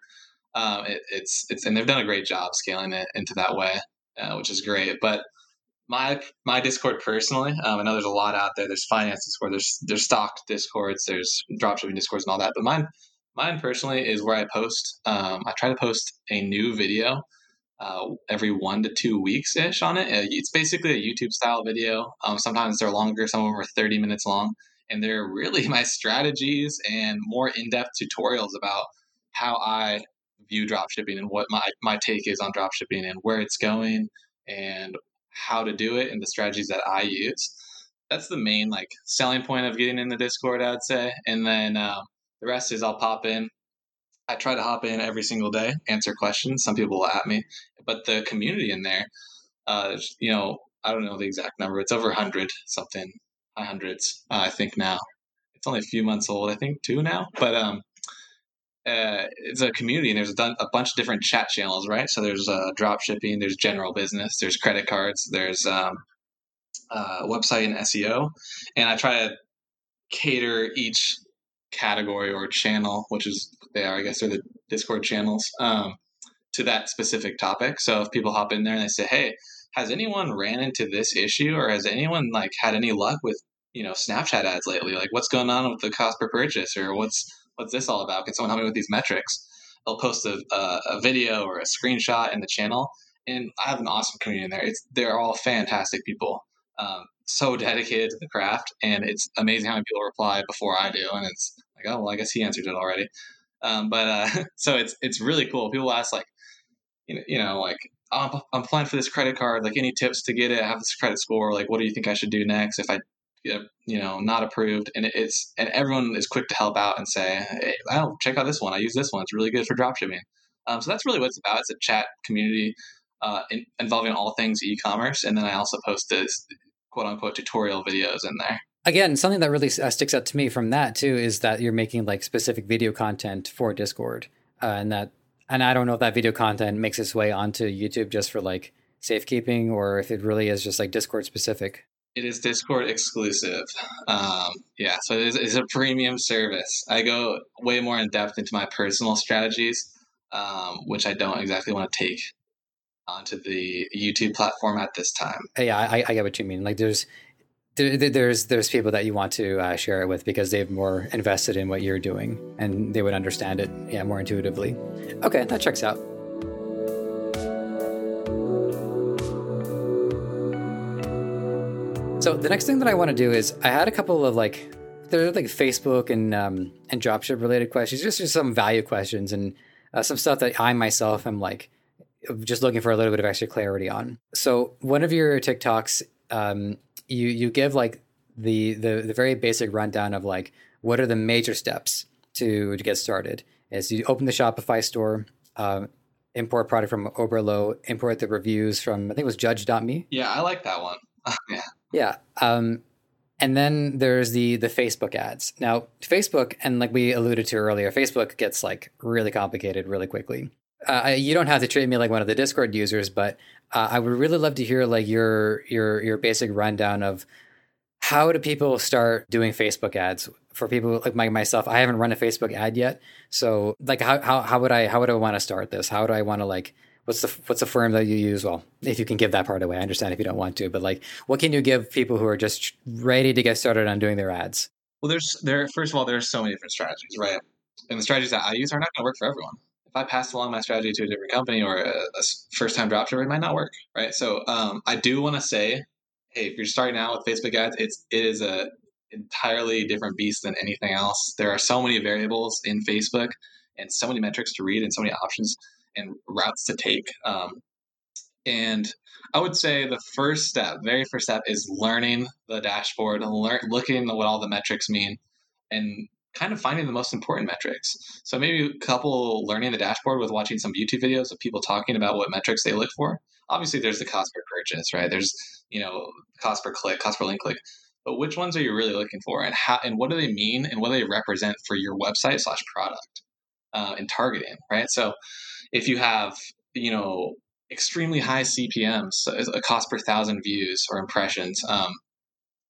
Um, it, it's it's and they've done a great job scaling it into that way, uh, which is great. But my my Discord personally, um, I know there's a lot out there. There's finance Discord, there's there's stock Discords, there's dropshipping Discords, and all that. But mine mine personally is where I post. Um, I try to post a new video uh, every one to two weeks ish on it. Uh, it's basically a YouTube style video. Um, sometimes they're longer, some of them are 30 minutes long, and they're really my strategies and more in depth tutorials about how I view dropshipping and what my, my take is on dropshipping and where it's going and how to do it and the strategies that I use. That's the main like selling point of getting in the Discord, I'd say. And then um, the rest is I'll pop in. I try to hop in every single day, answer questions. Some people will at me, but the community in there, uh, you know, I don't know the exact number. It's over hundred something, high hundreds, uh, I think now. It's only a few months old, I think, two now. But um, uh, it's a community and there's a, a, bunch of different chat channels, right? So there's uh, drop shipping, there's general business, there's credit cards, there's um, uh, website and SEO, and I try to cater each category or channel, which is they are, I guess, they're the Discord channels, um, to that specific topic. So if people hop in there and they say, "Hey, has anyone ran into this issue, or has anyone like had any luck with you know Snapchat ads lately? Like, what's going on with the cost per purchase, or what's what's this all about? Can someone help me with these metrics? They'll post a, a, a video or a screenshot in the channel, and I have an awesome community in there. It's they're all fantastic people, um, so dedicated to the craft, and it's amazing how many people reply before I do, and it's like, oh well, I guess he answered it already. Um, but uh, so it's it's really cool. People ask like, you know, you know like oh, I'm, applying for this credit card. Like, any tips to get it? Have this credit score. Like, what do you think I should do next if I you know not approved and it's and everyone is quick to help out and say hey oh check out this one i use this one it's really good for dropshipping um, so that's really what it's about it's a chat community uh, in, involving all things e-commerce and then i also post this quote unquote tutorial videos in there again something that really uh, sticks out to me from that too is that you're making like specific video content for discord uh, and that and i don't know if that video content makes its way onto youtube just for like safekeeping or if it really is just like discord specific it is Discord exclusive. Um, yeah, so it is, it's a premium service. I go way more in depth into my personal strategies, um, which I don't exactly want to take onto the YouTube platform at this time. Yeah, I, I get what you mean. Like, there's there, there's there's people that you want to uh, share it with because they've more invested in what you're doing and they would understand it, yeah, more intuitively. Okay, that checks out. So the next thing that I want to do is I had a couple of like there's like Facebook and um, and dropship related questions, just, just some value questions and uh, some stuff that I myself am like just looking for a little bit of extra clarity on. So one of your TikToks, um, you you give like the the the very basic rundown of like what are the major steps to to get started. Is you open the Shopify store, uh, import product from Oberlo, import the reviews from I think it was Judge.me. Yeah, I like that one. yeah. Yeah. Um, and then there's the the Facebook ads. Now, Facebook, and like we alluded to earlier, Facebook gets like really complicated really quickly. Uh, you don't have to treat me like one of the Discord users, but uh, I would really love to hear like your your your basic rundown of how do people start doing Facebook ads for people like my, myself. I haven't run a Facebook ad yet, so like how how how would I how would I want to start this? How do I want to like what's the what's the firm that you use? Well, if you can give that part away, I understand if you don't want to, but like, what can you give people who are just ready to get started on doing their ads? Well, there's there. First of all, there's so many different strategies, right? And the strategies that I use are not going to work for everyone. If I pass along my strategy to a different company or a, a first time dropshipper, it might not work, right? So um, I do want to say, hey, if you're starting out with Facebook ads, it's it is a entirely different beast than anything else. There are so many variables in Facebook and so many metrics to read and so many options and routes to take. Um, and I would say the first step, very first step, is learning the dashboard, learn, looking at what all the metrics mean, and kind of finding the most important metrics. So maybe a couple learning the dashboard with watching some YouTube videos of people talking about what metrics they look for. Obviously, there's the cost per purchase, right? There's you know cost per click, cost per link click. But which ones are you really looking for, and how, and what do they mean, and what do they represent for your website slash product uh, in targeting, right? So if you have you know extremely high CPMs, a cost per thousand views or impressions, um,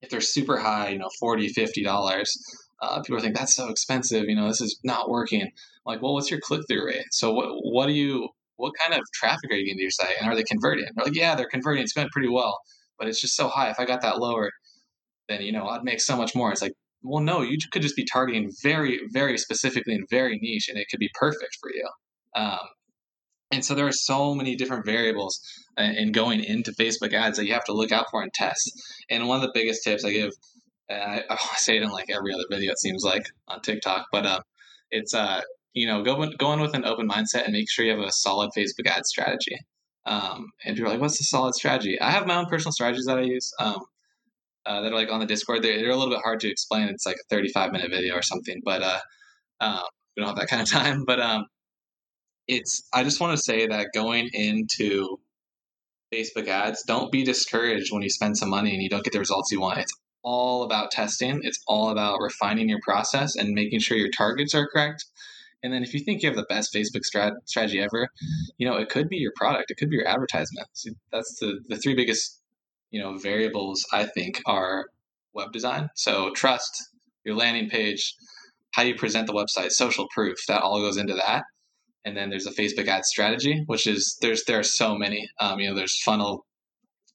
if they're super high, you know, 40 50 dollars, uh, people think that's so expensive. You know, this is not working. Like, well, what's your click through rate? So what what do you what kind of traffic are you getting to your site, and are they converting? They're like, yeah, they're converting. It's going pretty well, but it's just so high. If I got that lower, then you know I'd make so much more. It's like, well, no, you could just be targeting very, very specifically and very niche, and it could be perfect for you. Um, and so there are so many different variables uh, in going into Facebook ads that you have to look out for and test. And one of the biggest tips I give, I, I say it in like every other video, it seems like on TikTok, but uh, it's, uh, you know, go, go in with an open mindset and make sure you have a solid Facebook ad strategy. Um, and people are like, what's the solid strategy? I have my own personal strategies that I use um, uh, that are like on the Discord. They're, they're, a little bit hard to explain. It's like a 35 minute video or something, but uh, um, we don't have that kind of time. But um, it's I just want to say that going into Facebook ads, don't be discouraged when you spend some money and you don't get the results you want. It's all about testing. It's all about refining your process and making sure your targets are correct And then if you think you have the best Facebook strat- strategy ever, you know, it could be your product, it could be your advertisement. That's the, the three biggest, you know, variables I think are web design. So trust, your landing page, how you present the website, social proof, that all goes into that. And then there's a Facebook ad strategy, which is there's there are so many. Um, you know, there's funnel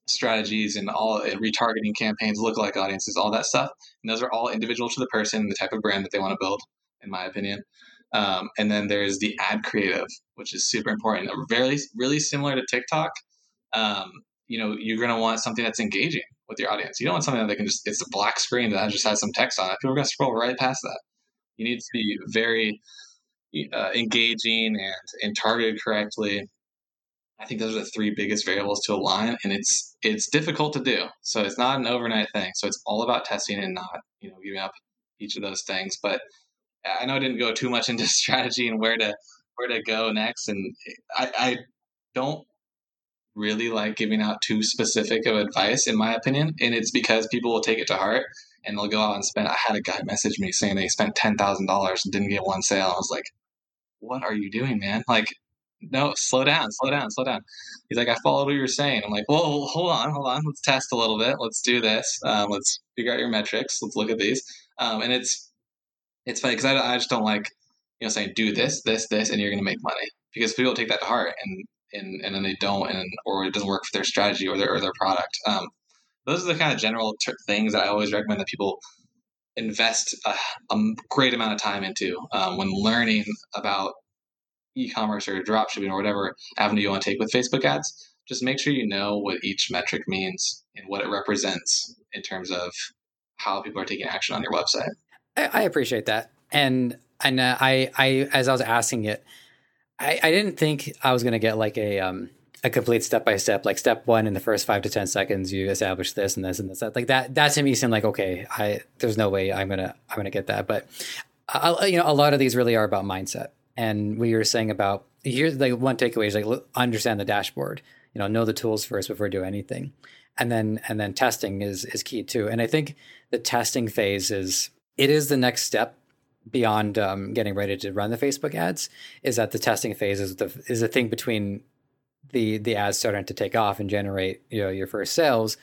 strategies and all retargeting campaigns, lookalike audiences, all that stuff. And those are all individual to the person, the type of brand that they want to build, in my opinion. Um, and then there's the ad creative, which is super important. Very, really similar to TikTok. Um, you know, you're going to want something that's engaging with your audience. You don't want something that they can just, it's a black screen that just has some text on it. People are going to scroll right past that. You need to be very uh, engaging and, and targeted correctly. I think those are the three biggest variables to align, and it's it's difficult to do. So it's not an overnight thing. So it's all about testing and not you know giving up each of those things. But I know I didn't go too much into strategy and where to where to go next, and I, I don't really like giving out too specific of advice, in my opinion, and it's because people will take it to heart and they'll go out and spend. I had a guy message me saying they spent ten thousand dollars and didn't get one sale. I was like, "What are you doing, man? Like, no, slow down, slow down, slow down." He's like, "I followed what you were saying." I'm like, "Well, hold on, hold on. Let's test a little bit. Let's do this. Um, let's figure out your metrics. Let's look at these." Um, and it's it's funny because I, I just don't like you know saying do this, this, this, and you're going to make money because people take that to heart and and and then they don't and or it doesn't work for their strategy or their or their product. Um, those are the kind of general things that I always recommend that people invest a, a great amount of time into um, when learning about e-commerce or dropshipping or whatever avenue you want to take with Facebook ads. Just make sure you know what each metric means and what it represents in terms of how people are taking action on your website. I, appreciate that, and and uh, I I as I was asking it, I, I didn't think I was going to get like a um a complete step by step. Like step one, in the first five to ten seconds, you establish this and this and this. That. Like that. That to me seemed like okay. I there's no way I'm gonna I'm gonna get that. But I, you know, a lot of these really are about mindset. And we were saying about here's like one takeaway is like understand the dashboard. You know, know the tools first before do anything, and then and then testing is is key too. And I think the testing phase is it is the next step beyond um, getting ready to run the Facebook ads. Is that the testing phase is the is the thing between the the ads starting to take off and generate you know your first sales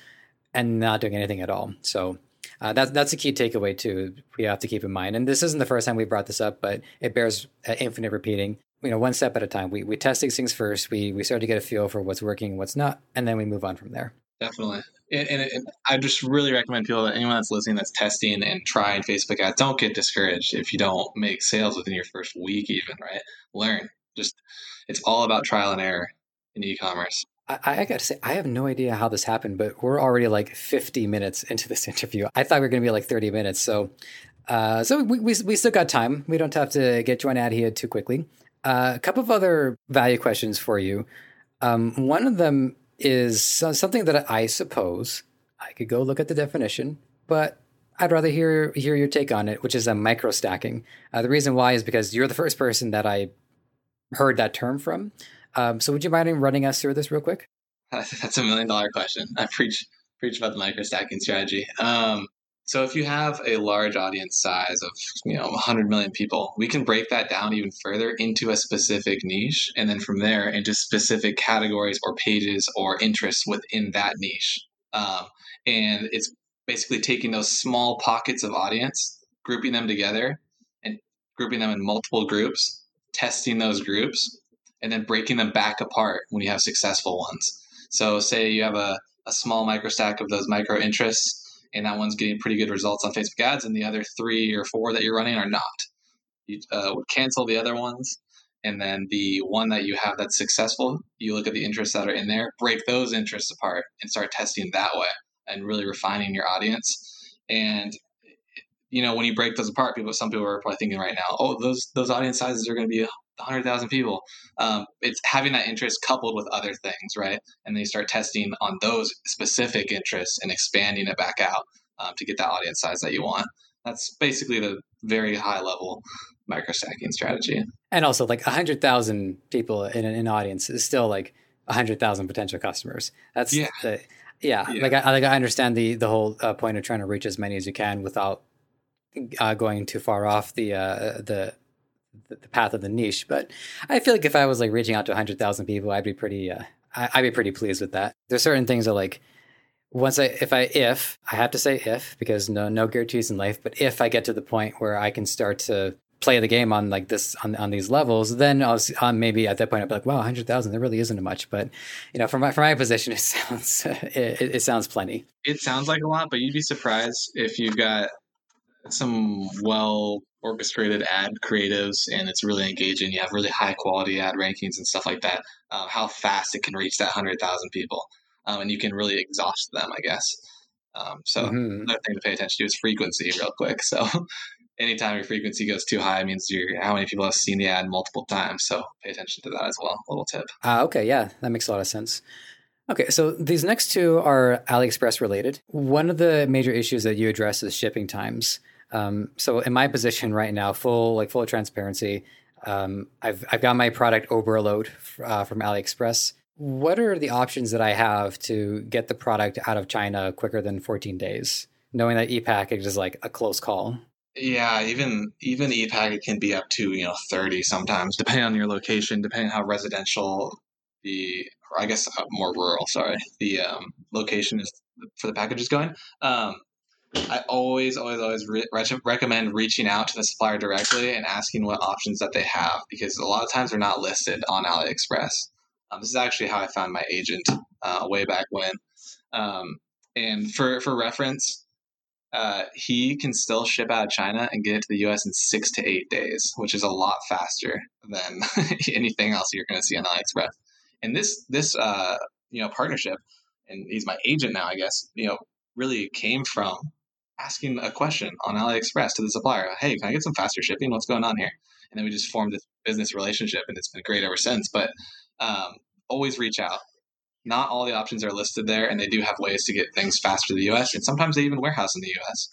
and not doing anything at all. So uh, that's that's a key takeaway too. We have to keep in mind, and this isn't the first time we brought this up, but it bears uh, infinite repeating. You know, one step at a time. We we test these things first. We we start to get a feel for what's working, what's not, and then we move on from there. Definitely, and, and, and I just really recommend people that anyone that's listening that's testing and trying Facebook ads, don't get discouraged if you don't make sales within your first week, even right. Learn. Just it's all about trial and error in e-commerce. I, I got to say, I have no idea how this happened, but we're already like 50 minutes into this interview. I thought we were going to be like 30 minutes. So, uh, so we, we, we still got time. We don't have to get you an ad here too quickly. Uh, a couple of other value questions for you. Um, one of them is something that I suppose I could go look at the definition, but I'd rather hear hear your take on it, which is a micro stacking. Uh, the reason why is because you're the first person that I heard that term from. Um, so would you mind running us through this real quick? That's a million dollar question. I preach preach about the micro stacking strategy. Um, so if you have a large audience size of you know 100 million people, we can break that down even further into a specific niche, and then from there into specific categories or pages or interests within that niche. Um, and it's basically taking those small pockets of audience, grouping them together, and grouping them in multiple groups, testing those groups, and then breaking them back apart when you have successful ones. So, say you have a, a small micro stack of those micro interests, and that one's getting pretty good results on Facebook ads, and the other three or four that you're running are not. You uh, would cancel the other ones, and then the one that you have that's successful, you look at the interests that are in there, break those interests apart, and start testing that way, and really refining your audience. And you know, when you break those apart, people, some people are probably thinking right now, oh, those those audience sizes are going to be 100,000 people. Um, it's having that interest coupled with other things, right? And then you start testing on those specific interests and expanding it back out um, to get that audience size that you want. That's basically the very high level micro stacking strategy. And also, like 100,000 people in an audience is still like 100,000 potential customers. That's yeah. The, yeah, yeah, like I like I understand the the whole uh, point of trying to reach as many as you can without uh, going too far off the uh, the the, path of the niche. But I feel like if I was like reaching out to hundred thousand people, I'd be pretty uh, I'd be pretty pleased with that. There's certain things that like once I if I if I have to say if because no no guarantees in life, but if I get to the point where I can start to play the game on like this on, on these levels, then I'll um, maybe at that point I'll be like, wow, hundred thousand, there really isn't much. But you know, from my from my position, it sounds it, it sounds plenty. It sounds like a lot, but you'd be surprised if you've got some well orchestrated ad creatives and it's really engaging. You have really high quality ad rankings and stuff like that. Uh, how fast it can reach that hundred thousand people, um, and you can really exhaust them, I guess. Um, so mm-hmm. another thing to pay attention to is frequency, real quick. So anytime your frequency goes too high, it means you're how many people have seen the ad multiple times. So pay attention to that as well. A little tip. Uh, okay, yeah, that makes a lot of sense. Okay, so these next two are AliExpress related. One of the major issues that you address is shipping times. Um, so in my position right now, full like full transparency, um, I've I've got my product overload uh, from AliExpress. What are the options that I have to get the product out of China quicker than 14 days, knowing that e-packet is like a close call? Yeah, even even e-packet can be up to you know 30 sometimes, depending on your location, depending how residential the or I guess uh, more rural. Sorry, the um, location is for the package is going. Um, I always, always, always re- recommend reaching out to the supplier directly and asking what options that they have because a lot of times they're not listed on AliExpress. Um, this is actually how I found my agent uh, way back when. Um, and for for reference, uh, he can still ship out of China and get it to the U.S. in six to eight days, which is a lot faster than anything else you're going to see on AliExpress. And this this uh, you know partnership, and he's my agent now, I guess. You know, really came from asking a question on AliExpress to the supplier. Hey, can I get some faster shipping? What's going on here? And then we just formed this business relationship, and it's been great ever since. But um, always reach out not all the options are listed there, and they do have ways to get things faster to the US, and sometimes they even warehouse in the US.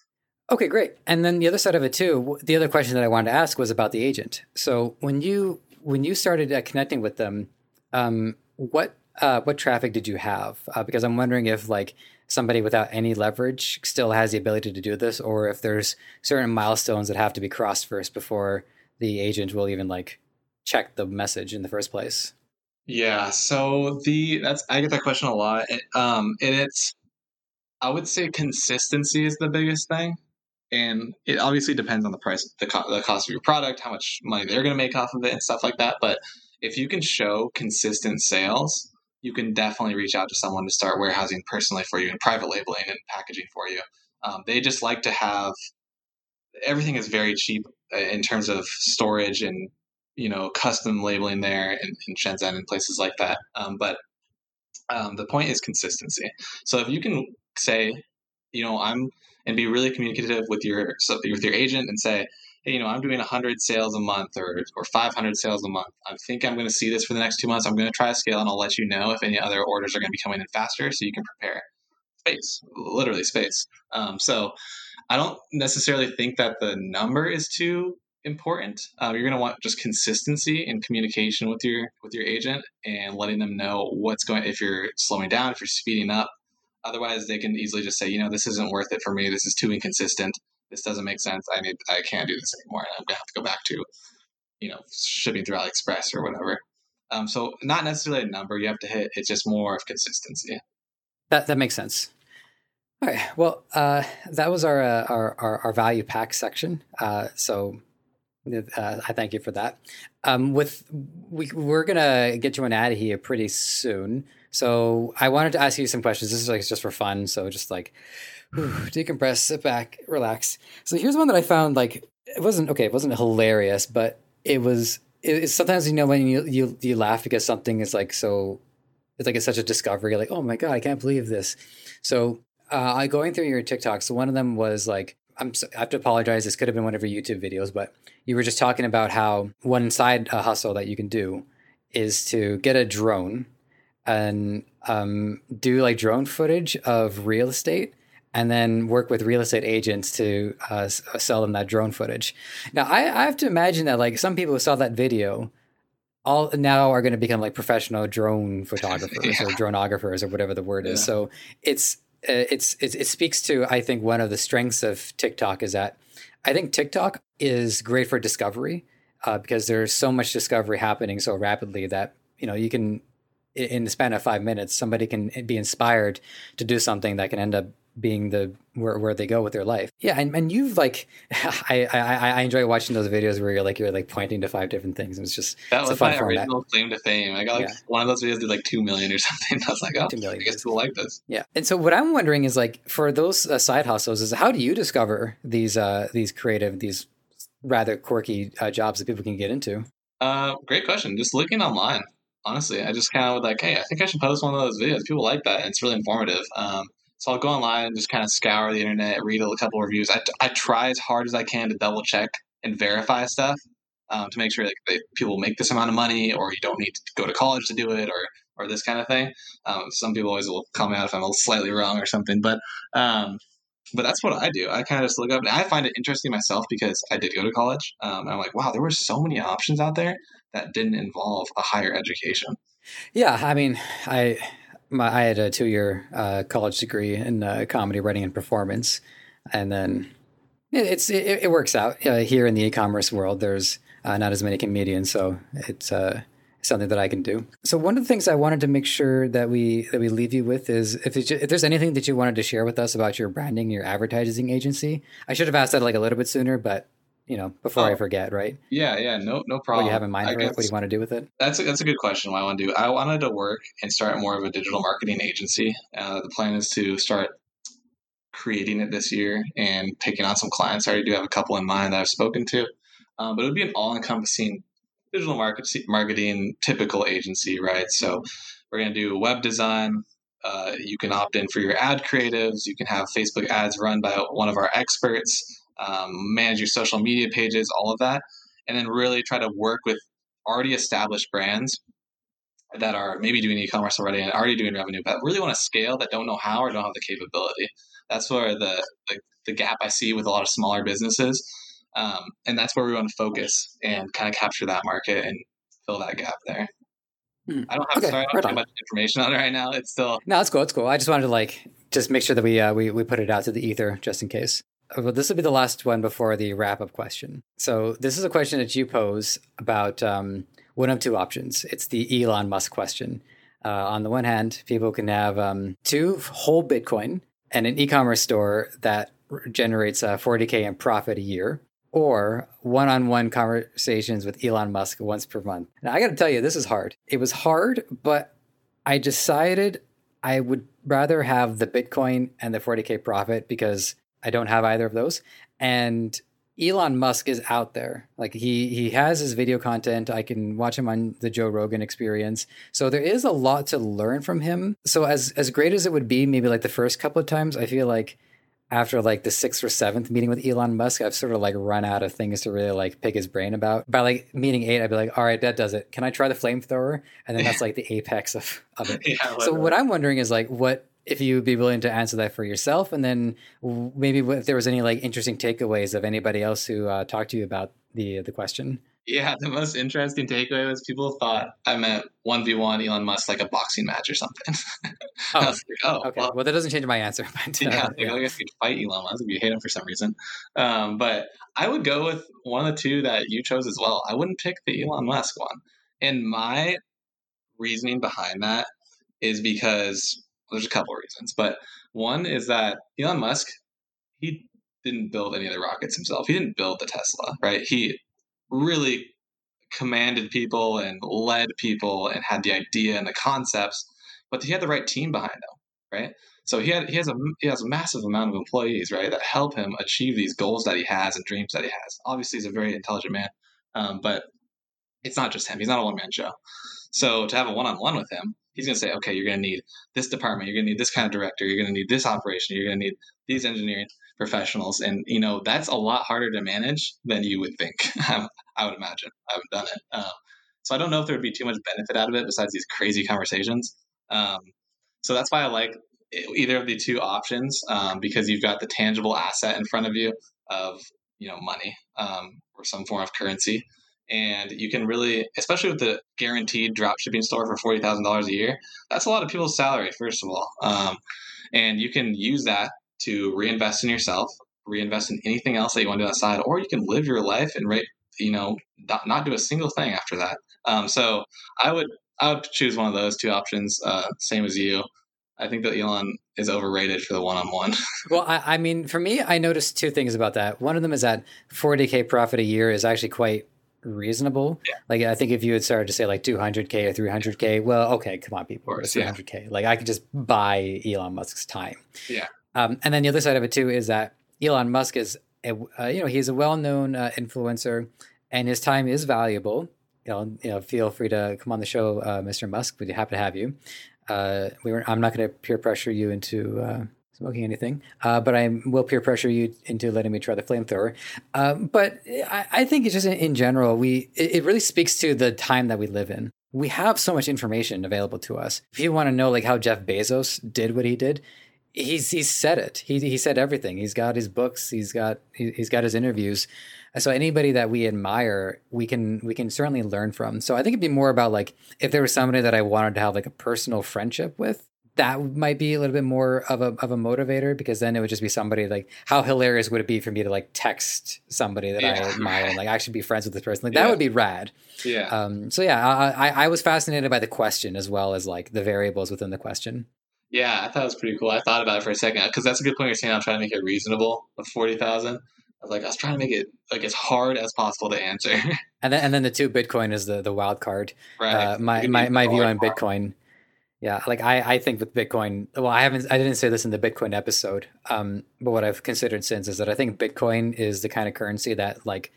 Okay, great. And then the other side of it too, the other question that I wanted to ask was about the agent. So when you when you started uh, connecting with them, um, what uh, what traffic did you have? Uh, because I'm wondering if like somebody without any leverage still has the ability to do this, or if there's certain milestones that have to be crossed first before the agent will even like check the message in the first place. Yeah, so the that's I get that question a lot, um, and it's I would say consistency is the biggest thing, and it obviously depends on the price, the, co- the cost of your product, how much money they're going to make off of it, and stuff like that. But if you can show consistent sales, you can definitely reach out to someone to start warehousing personally for you and private labeling and packaging for you. Um, they just like to have everything is very cheap uh, in terms of storage and you know custom labeling there in, in Shenzhen and places like that. Um, but um, the point is consistency. So if you can say, you know, I'm and be really communicative with your so with your agent and say, you know, I'm doing 100 sales a month or or 500 sales a month. I think I'm going to see this for the next two months. I'm going to try to scale, and I'll let you know if any other orders are going to be coming in faster, so you can prepare space, literally space. Um, so I don't necessarily think that the number is too important. Uh, you're going to want just consistency in communication with your with your agent and letting them know what's going. If you're slowing down, if you're speeding up, otherwise they can easily just say, you know, this isn't worth it for me. This is too inconsistent. This doesn't make sense. I need. I can't do this anymore. And I'm to have to go back to, you know, shipping through AliExpress or whatever. Um, so not necessarily a number you have to hit. It's just more of consistency. That that makes sense. All right. Well, uh, that was our, uh, our, our our value pack section. Uh, so uh, I thank you for that. Um, with we, we're gonna get you an ad here pretty soon, so I wanted to ask you some questions. This is like just for fun, so just like decompress, sit back, relax. So here's one that I found like it wasn't okay. It wasn't hilarious, but it was. It, sometimes you know when you you you laugh because something is like so. It's like it's such a discovery. Like oh my god, I can't believe this. So uh, I going through your TikToks. So one of them was like I'm, I have to apologize. This could have been one of your YouTube videos, but you were just talking about how one side uh, hustle that you can do is to get a drone and um, do like drone footage of real estate and then work with real estate agents to uh, uh, sell them that drone footage. Now, I, I have to imagine that like some people who saw that video all now are going to become like professional drone photographers yeah. or dronographers or whatever the word is. So it's uh, it's, it's it speaks to I think one of the strengths of TikTok is that I think TikTok is great for discovery. uh, because there's so much discovery happening so rapidly that you know you can in the span of five minutes somebody can be inspired to do something that can end up being the where, where they go with their life. Yeah, and, and you've like I, I I enjoy watching those videos where you're like you're like pointing to five different things. It's just that it's was my original claim to fame. I got like yeah. one of those videos did like two million or something. I was like, oh, two million I guess people like this. Yeah, and so what I'm wondering is like for those uh, side hustles is how do you discover these uh these creative these rather quirky uh, jobs that people can get into? Uh, great question. Just looking online. Honestly, I just kind of like, hey, I think I should post one of those videos. People like that, and it's really informative. Um, so I'll go online and just kind of scour the internet, read a couple reviews. I, I try as hard as I can to double check and verify stuff um, to make sure that people make this amount of money or you don't need to go to college to do it or or this kind of thing. Um, some people always will call me out if I'm slightly wrong or something, but um, but that's what I do. I kind of just look up and I find it interesting myself because I did go to college. Um, I'm like, wow, there were so many options out there that didn't involve a higher education. Yeah, I mean, I my, I had a two year uh, college degree in uh, comedy writing and performance, and then it, it's it, it, works out uh, here in the e-commerce world. There's uh, not as many comedians, so it's uh, something that I can do. So one of the things I wanted to make sure that we that we leave you with is if, if there's anything that you wanted to share with us about your branding, your advertising agency. I should have asked that like a little bit sooner, but you know, before oh, I forget, right? Yeah, yeah, no, no problem. What you have in mind it? What do you want to do with it? That's a, that's a good question. What I want to do, I wanted to work and start more of a digital marketing agency. Uh, the plan is to start creating it this year and taking on some clients. I already do have a couple in mind that I've spoken to, um, but it would be an all-encompassing digital market, marketing typical agency, right? So we're going to do web design. Uh, you can opt in for your ad creatives. You can have Facebook ads run by one of our experts um, manage your social media pages, all of that, and then really try to work with already established brands that are maybe doing e-commerce already and already doing revenue, but really want to scale that don't know how or don't have the capability. That's where the the, the gap I see with a lot of smaller businesses, um, and that's where we want to focus and kind of capture that market and fill that gap there. Hmm. I don't have okay, sorry, I don't right have much information on it right now. It's still no, it's cool. It's cool. I just wanted to like just make sure that we uh, we we put it out to the ether just in case. Well, this will be the last one before the wrap up question. So, this is a question that you pose about um, one of two options. It's the Elon Musk question. Uh, on the one hand, people can have um, two whole Bitcoin and an e commerce store that generates uh, 40K in profit a year, or one on one conversations with Elon Musk once per month. Now, I got to tell you, this is hard. It was hard, but I decided I would rather have the Bitcoin and the 40K profit because I don't have either of those. And Elon Musk is out there. Like he he has his video content. I can watch him on the Joe Rogan experience. So there is a lot to learn from him. So as as great as it would be, maybe like the first couple of times, I feel like after like the sixth or seventh meeting with Elon Musk, I've sort of like run out of things to really like pick his brain about. By like meeting eight, I'd be like, all right, that does it. Can I try the flamethrower? And then that's like the apex of, of it. Yeah, so what I'm wondering is like what if you would be willing to answer that for yourself, and then maybe if there was any like interesting takeaways of anybody else who uh, talked to you about the the question. Yeah, the most interesting takeaway was people thought I meant one v one Elon Musk like a boxing match or something. oh, like, oh, okay. Well, well, that doesn't change my answer. But, uh, yeah, yeah. I guess you fight Elon Musk if you hate him for some reason. Um, but I would go with one of the two that you chose as well. I wouldn't pick the Elon Musk one, and my reasoning behind that is because there's a couple of reasons, but one is that Elon Musk, he didn't build any of the rockets himself. He didn't build the Tesla, right? He really commanded people and led people and had the idea and the concepts, but he had the right team behind him, right? So he had he has a he has a massive amount of employees, right, that help him achieve these goals that he has and dreams that he has. Obviously, he's a very intelligent man, um, but it's not just him. He's not a one man show. So to have a one on one with him, he's going to say, okay, you're going to need this department, you're going to need this kind of director, you're going to need this operation, you're going to need these engineering professionals, and you know that's a lot harder to manage than you would think. I would imagine. I haven't done it, um, so I don't know if there would be too much benefit out of it besides these crazy conversations. Um, so that's why I like either of the two options um, because you've got the tangible asset in front of you of you know money um, or some form of currency and you can really, especially with the guaranteed drop shipping store for forty thousand dollars a year, that's a lot of people's salary. First of all, um, and you can use that to reinvest in yourself, reinvest in anything else that you want to do outside, or you can live your life and rate you know, not, not do a single thing after that. Um, so I would I would choose one of those two options. Uh, same as you. I think that Elon is overrated for the one-on-one. well, I, I, mean, for me, I noticed two things about that. One of them is that 40k profit a year is actually quite reasonable. Yeah. Like, I think if you had started to say like 200k or 300k, well, okay, come on, people, course, 300k. Yeah. Like, I could just buy Elon Musk's time. Yeah. Um, and then the other side of it too is that Elon Musk is, a, uh, you know, he's a well-known uh, influencer, and his time is valuable. You know, you know, feel free to come on the show, uh, Mr. Musk. We'd be happy to have you uh, we were, I'm not going to peer pressure you into uh, smoking anything, uh, but I will peer pressure you into letting me try the flamethrower. Um, but I, I, think it's just in, in general, we it, it, really speaks to the time that we live in. We have so much information available to us. If you want to know like how Jeff Bezos did what he did, he's he's said it. He he said everything. He's got his books. He's got he, has got his interviews. So anybody that we admire, we can we can certainly learn from. So I think it'd be more about like if there was somebody that I wanted to have like a personal friendship with, that might be a little bit more of a of a motivator because then it would just be somebody like how hilarious would it be for me to like text somebody that yeah. I admire and like actually be friends with this person like yeah. that would be rad. Yeah. Um. So yeah, I, I I was fascinated by the question as well as like the variables within the question. Yeah, I thought it was pretty cool. I thought about it for a second because that's a good point you're saying. I'm trying to make it reasonable with forty thousand I was like, I was trying to make it like as hard as possible to answer. and then and then the two Bitcoin is the the wild card. Right. Uh, my my, my view on Bitcoin. Yeah, like I, I think with Bitcoin, well, I haven't, I didn't say this in the Bitcoin episode, um, but what I've considered since is that I think Bitcoin is the kind of currency that like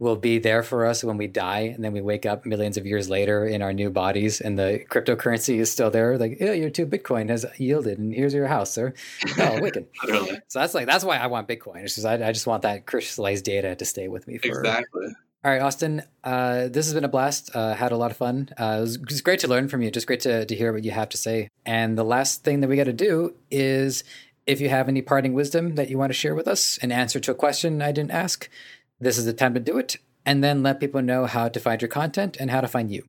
will be there for us when we die and then we wake up millions of years later in our new bodies and the cryptocurrency is still there like yeah your two bitcoin has yielded and here's your house sir. Oh wicked so that's like that's why i want bitcoin. It's just I, I, just want that crystallized data to stay with me for exactly all right austin uh, this has been a blast uh, had a lot of fun uh, it, was, it was great to learn from you just great to, to hear what you have to say and the last thing that we got to do is if you have any parting wisdom that you want to share with us an answer to a question i didn't ask this is the time to do it. And then let people know how to find your content and how to find you.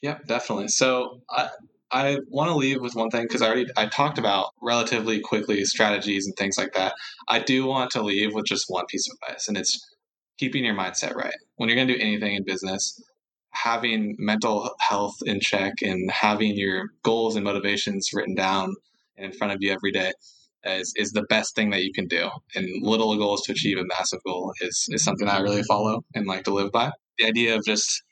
Yeah, definitely. So I, I want to leave with one thing because I already I talked about relatively quickly strategies and things like that. I do want to leave with just one piece of advice, and it's keeping your mindset right. When you're going to do anything in business, having mental health in check and having your goals and motivations written down in front of you every day is, is the best thing that you can do. And little goals to achieve a massive goal is, is something I really follow and like to live by. The idea of just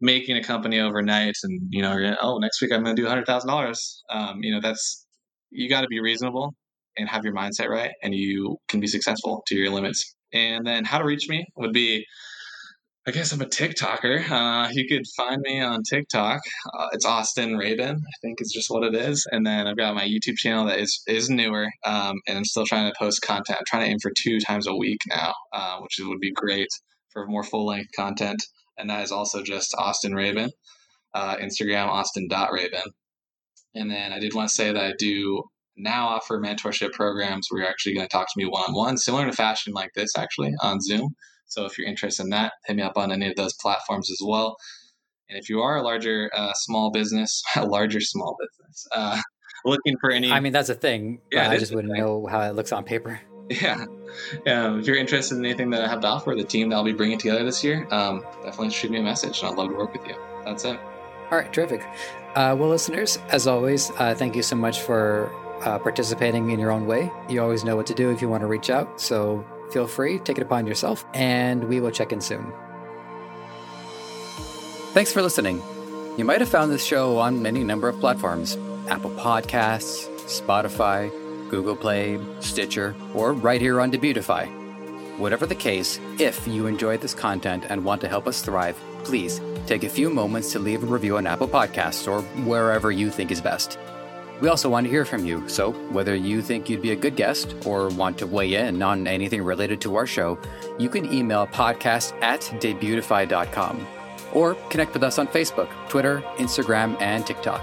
making a company overnight and, you know, oh, next week I'm going to do $100,000. Um, you know, that's, you got to be reasonable and have your mindset right and you can be successful to your limits. And then how to reach me would be I guess I'm a TikToker. Uh, you could find me on TikTok. Uh, it's Austin Raven, I think is just what it is. And then I've got my YouTube channel that is is newer, um, and I'm still trying to post content. I'm trying to aim for two times a week now, uh, which would be great for more full length content. And that is also just Austin Raven, uh, Instagram Austin.Raven. And then I did want to say that I do now offer mentorship programs where you're actually going to talk to me one on one, similar to fashion like this, actually on Zoom. So if you're interested in that, hit me up on any of those platforms as well. And if you are a larger uh, small business, a larger small business, uh, looking for any, I mean that's a thing. Yeah, I just wouldn't know how it looks on paper. Yeah, um, if you're interested in anything that I have to offer, the team that I'll be bringing together this year, um, definitely shoot me a message, and I'd love to work with you. That's it. All right, terrific. Uh, well, listeners, as always, uh, thank you so much for uh, participating in your own way. You always know what to do if you want to reach out. So feel free, take it upon yourself, and we will check in soon. Thanks for listening. You might have found this show on any number of platforms Apple Podcasts, Spotify, Google Play, Stitcher, or right here on Debutify. Whatever the case, if you enjoyed this content and want to help us thrive, please take a few moments to leave a review on Apple Podcasts or wherever you think is best. We also want to hear from you, so whether you think you'd be a good guest or want to weigh in on anything related to our show, you can email podcast at debutify.com or connect with us on Facebook, Twitter, Instagram, and TikTok.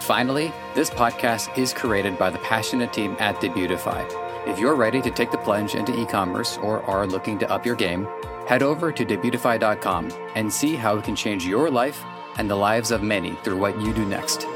Finally, this podcast is created by the passionate team at Debutify. If you're ready to take the plunge into e commerce or are looking to up your game, head over to debutify.com and see how it can change your life and the lives of many through what you do next.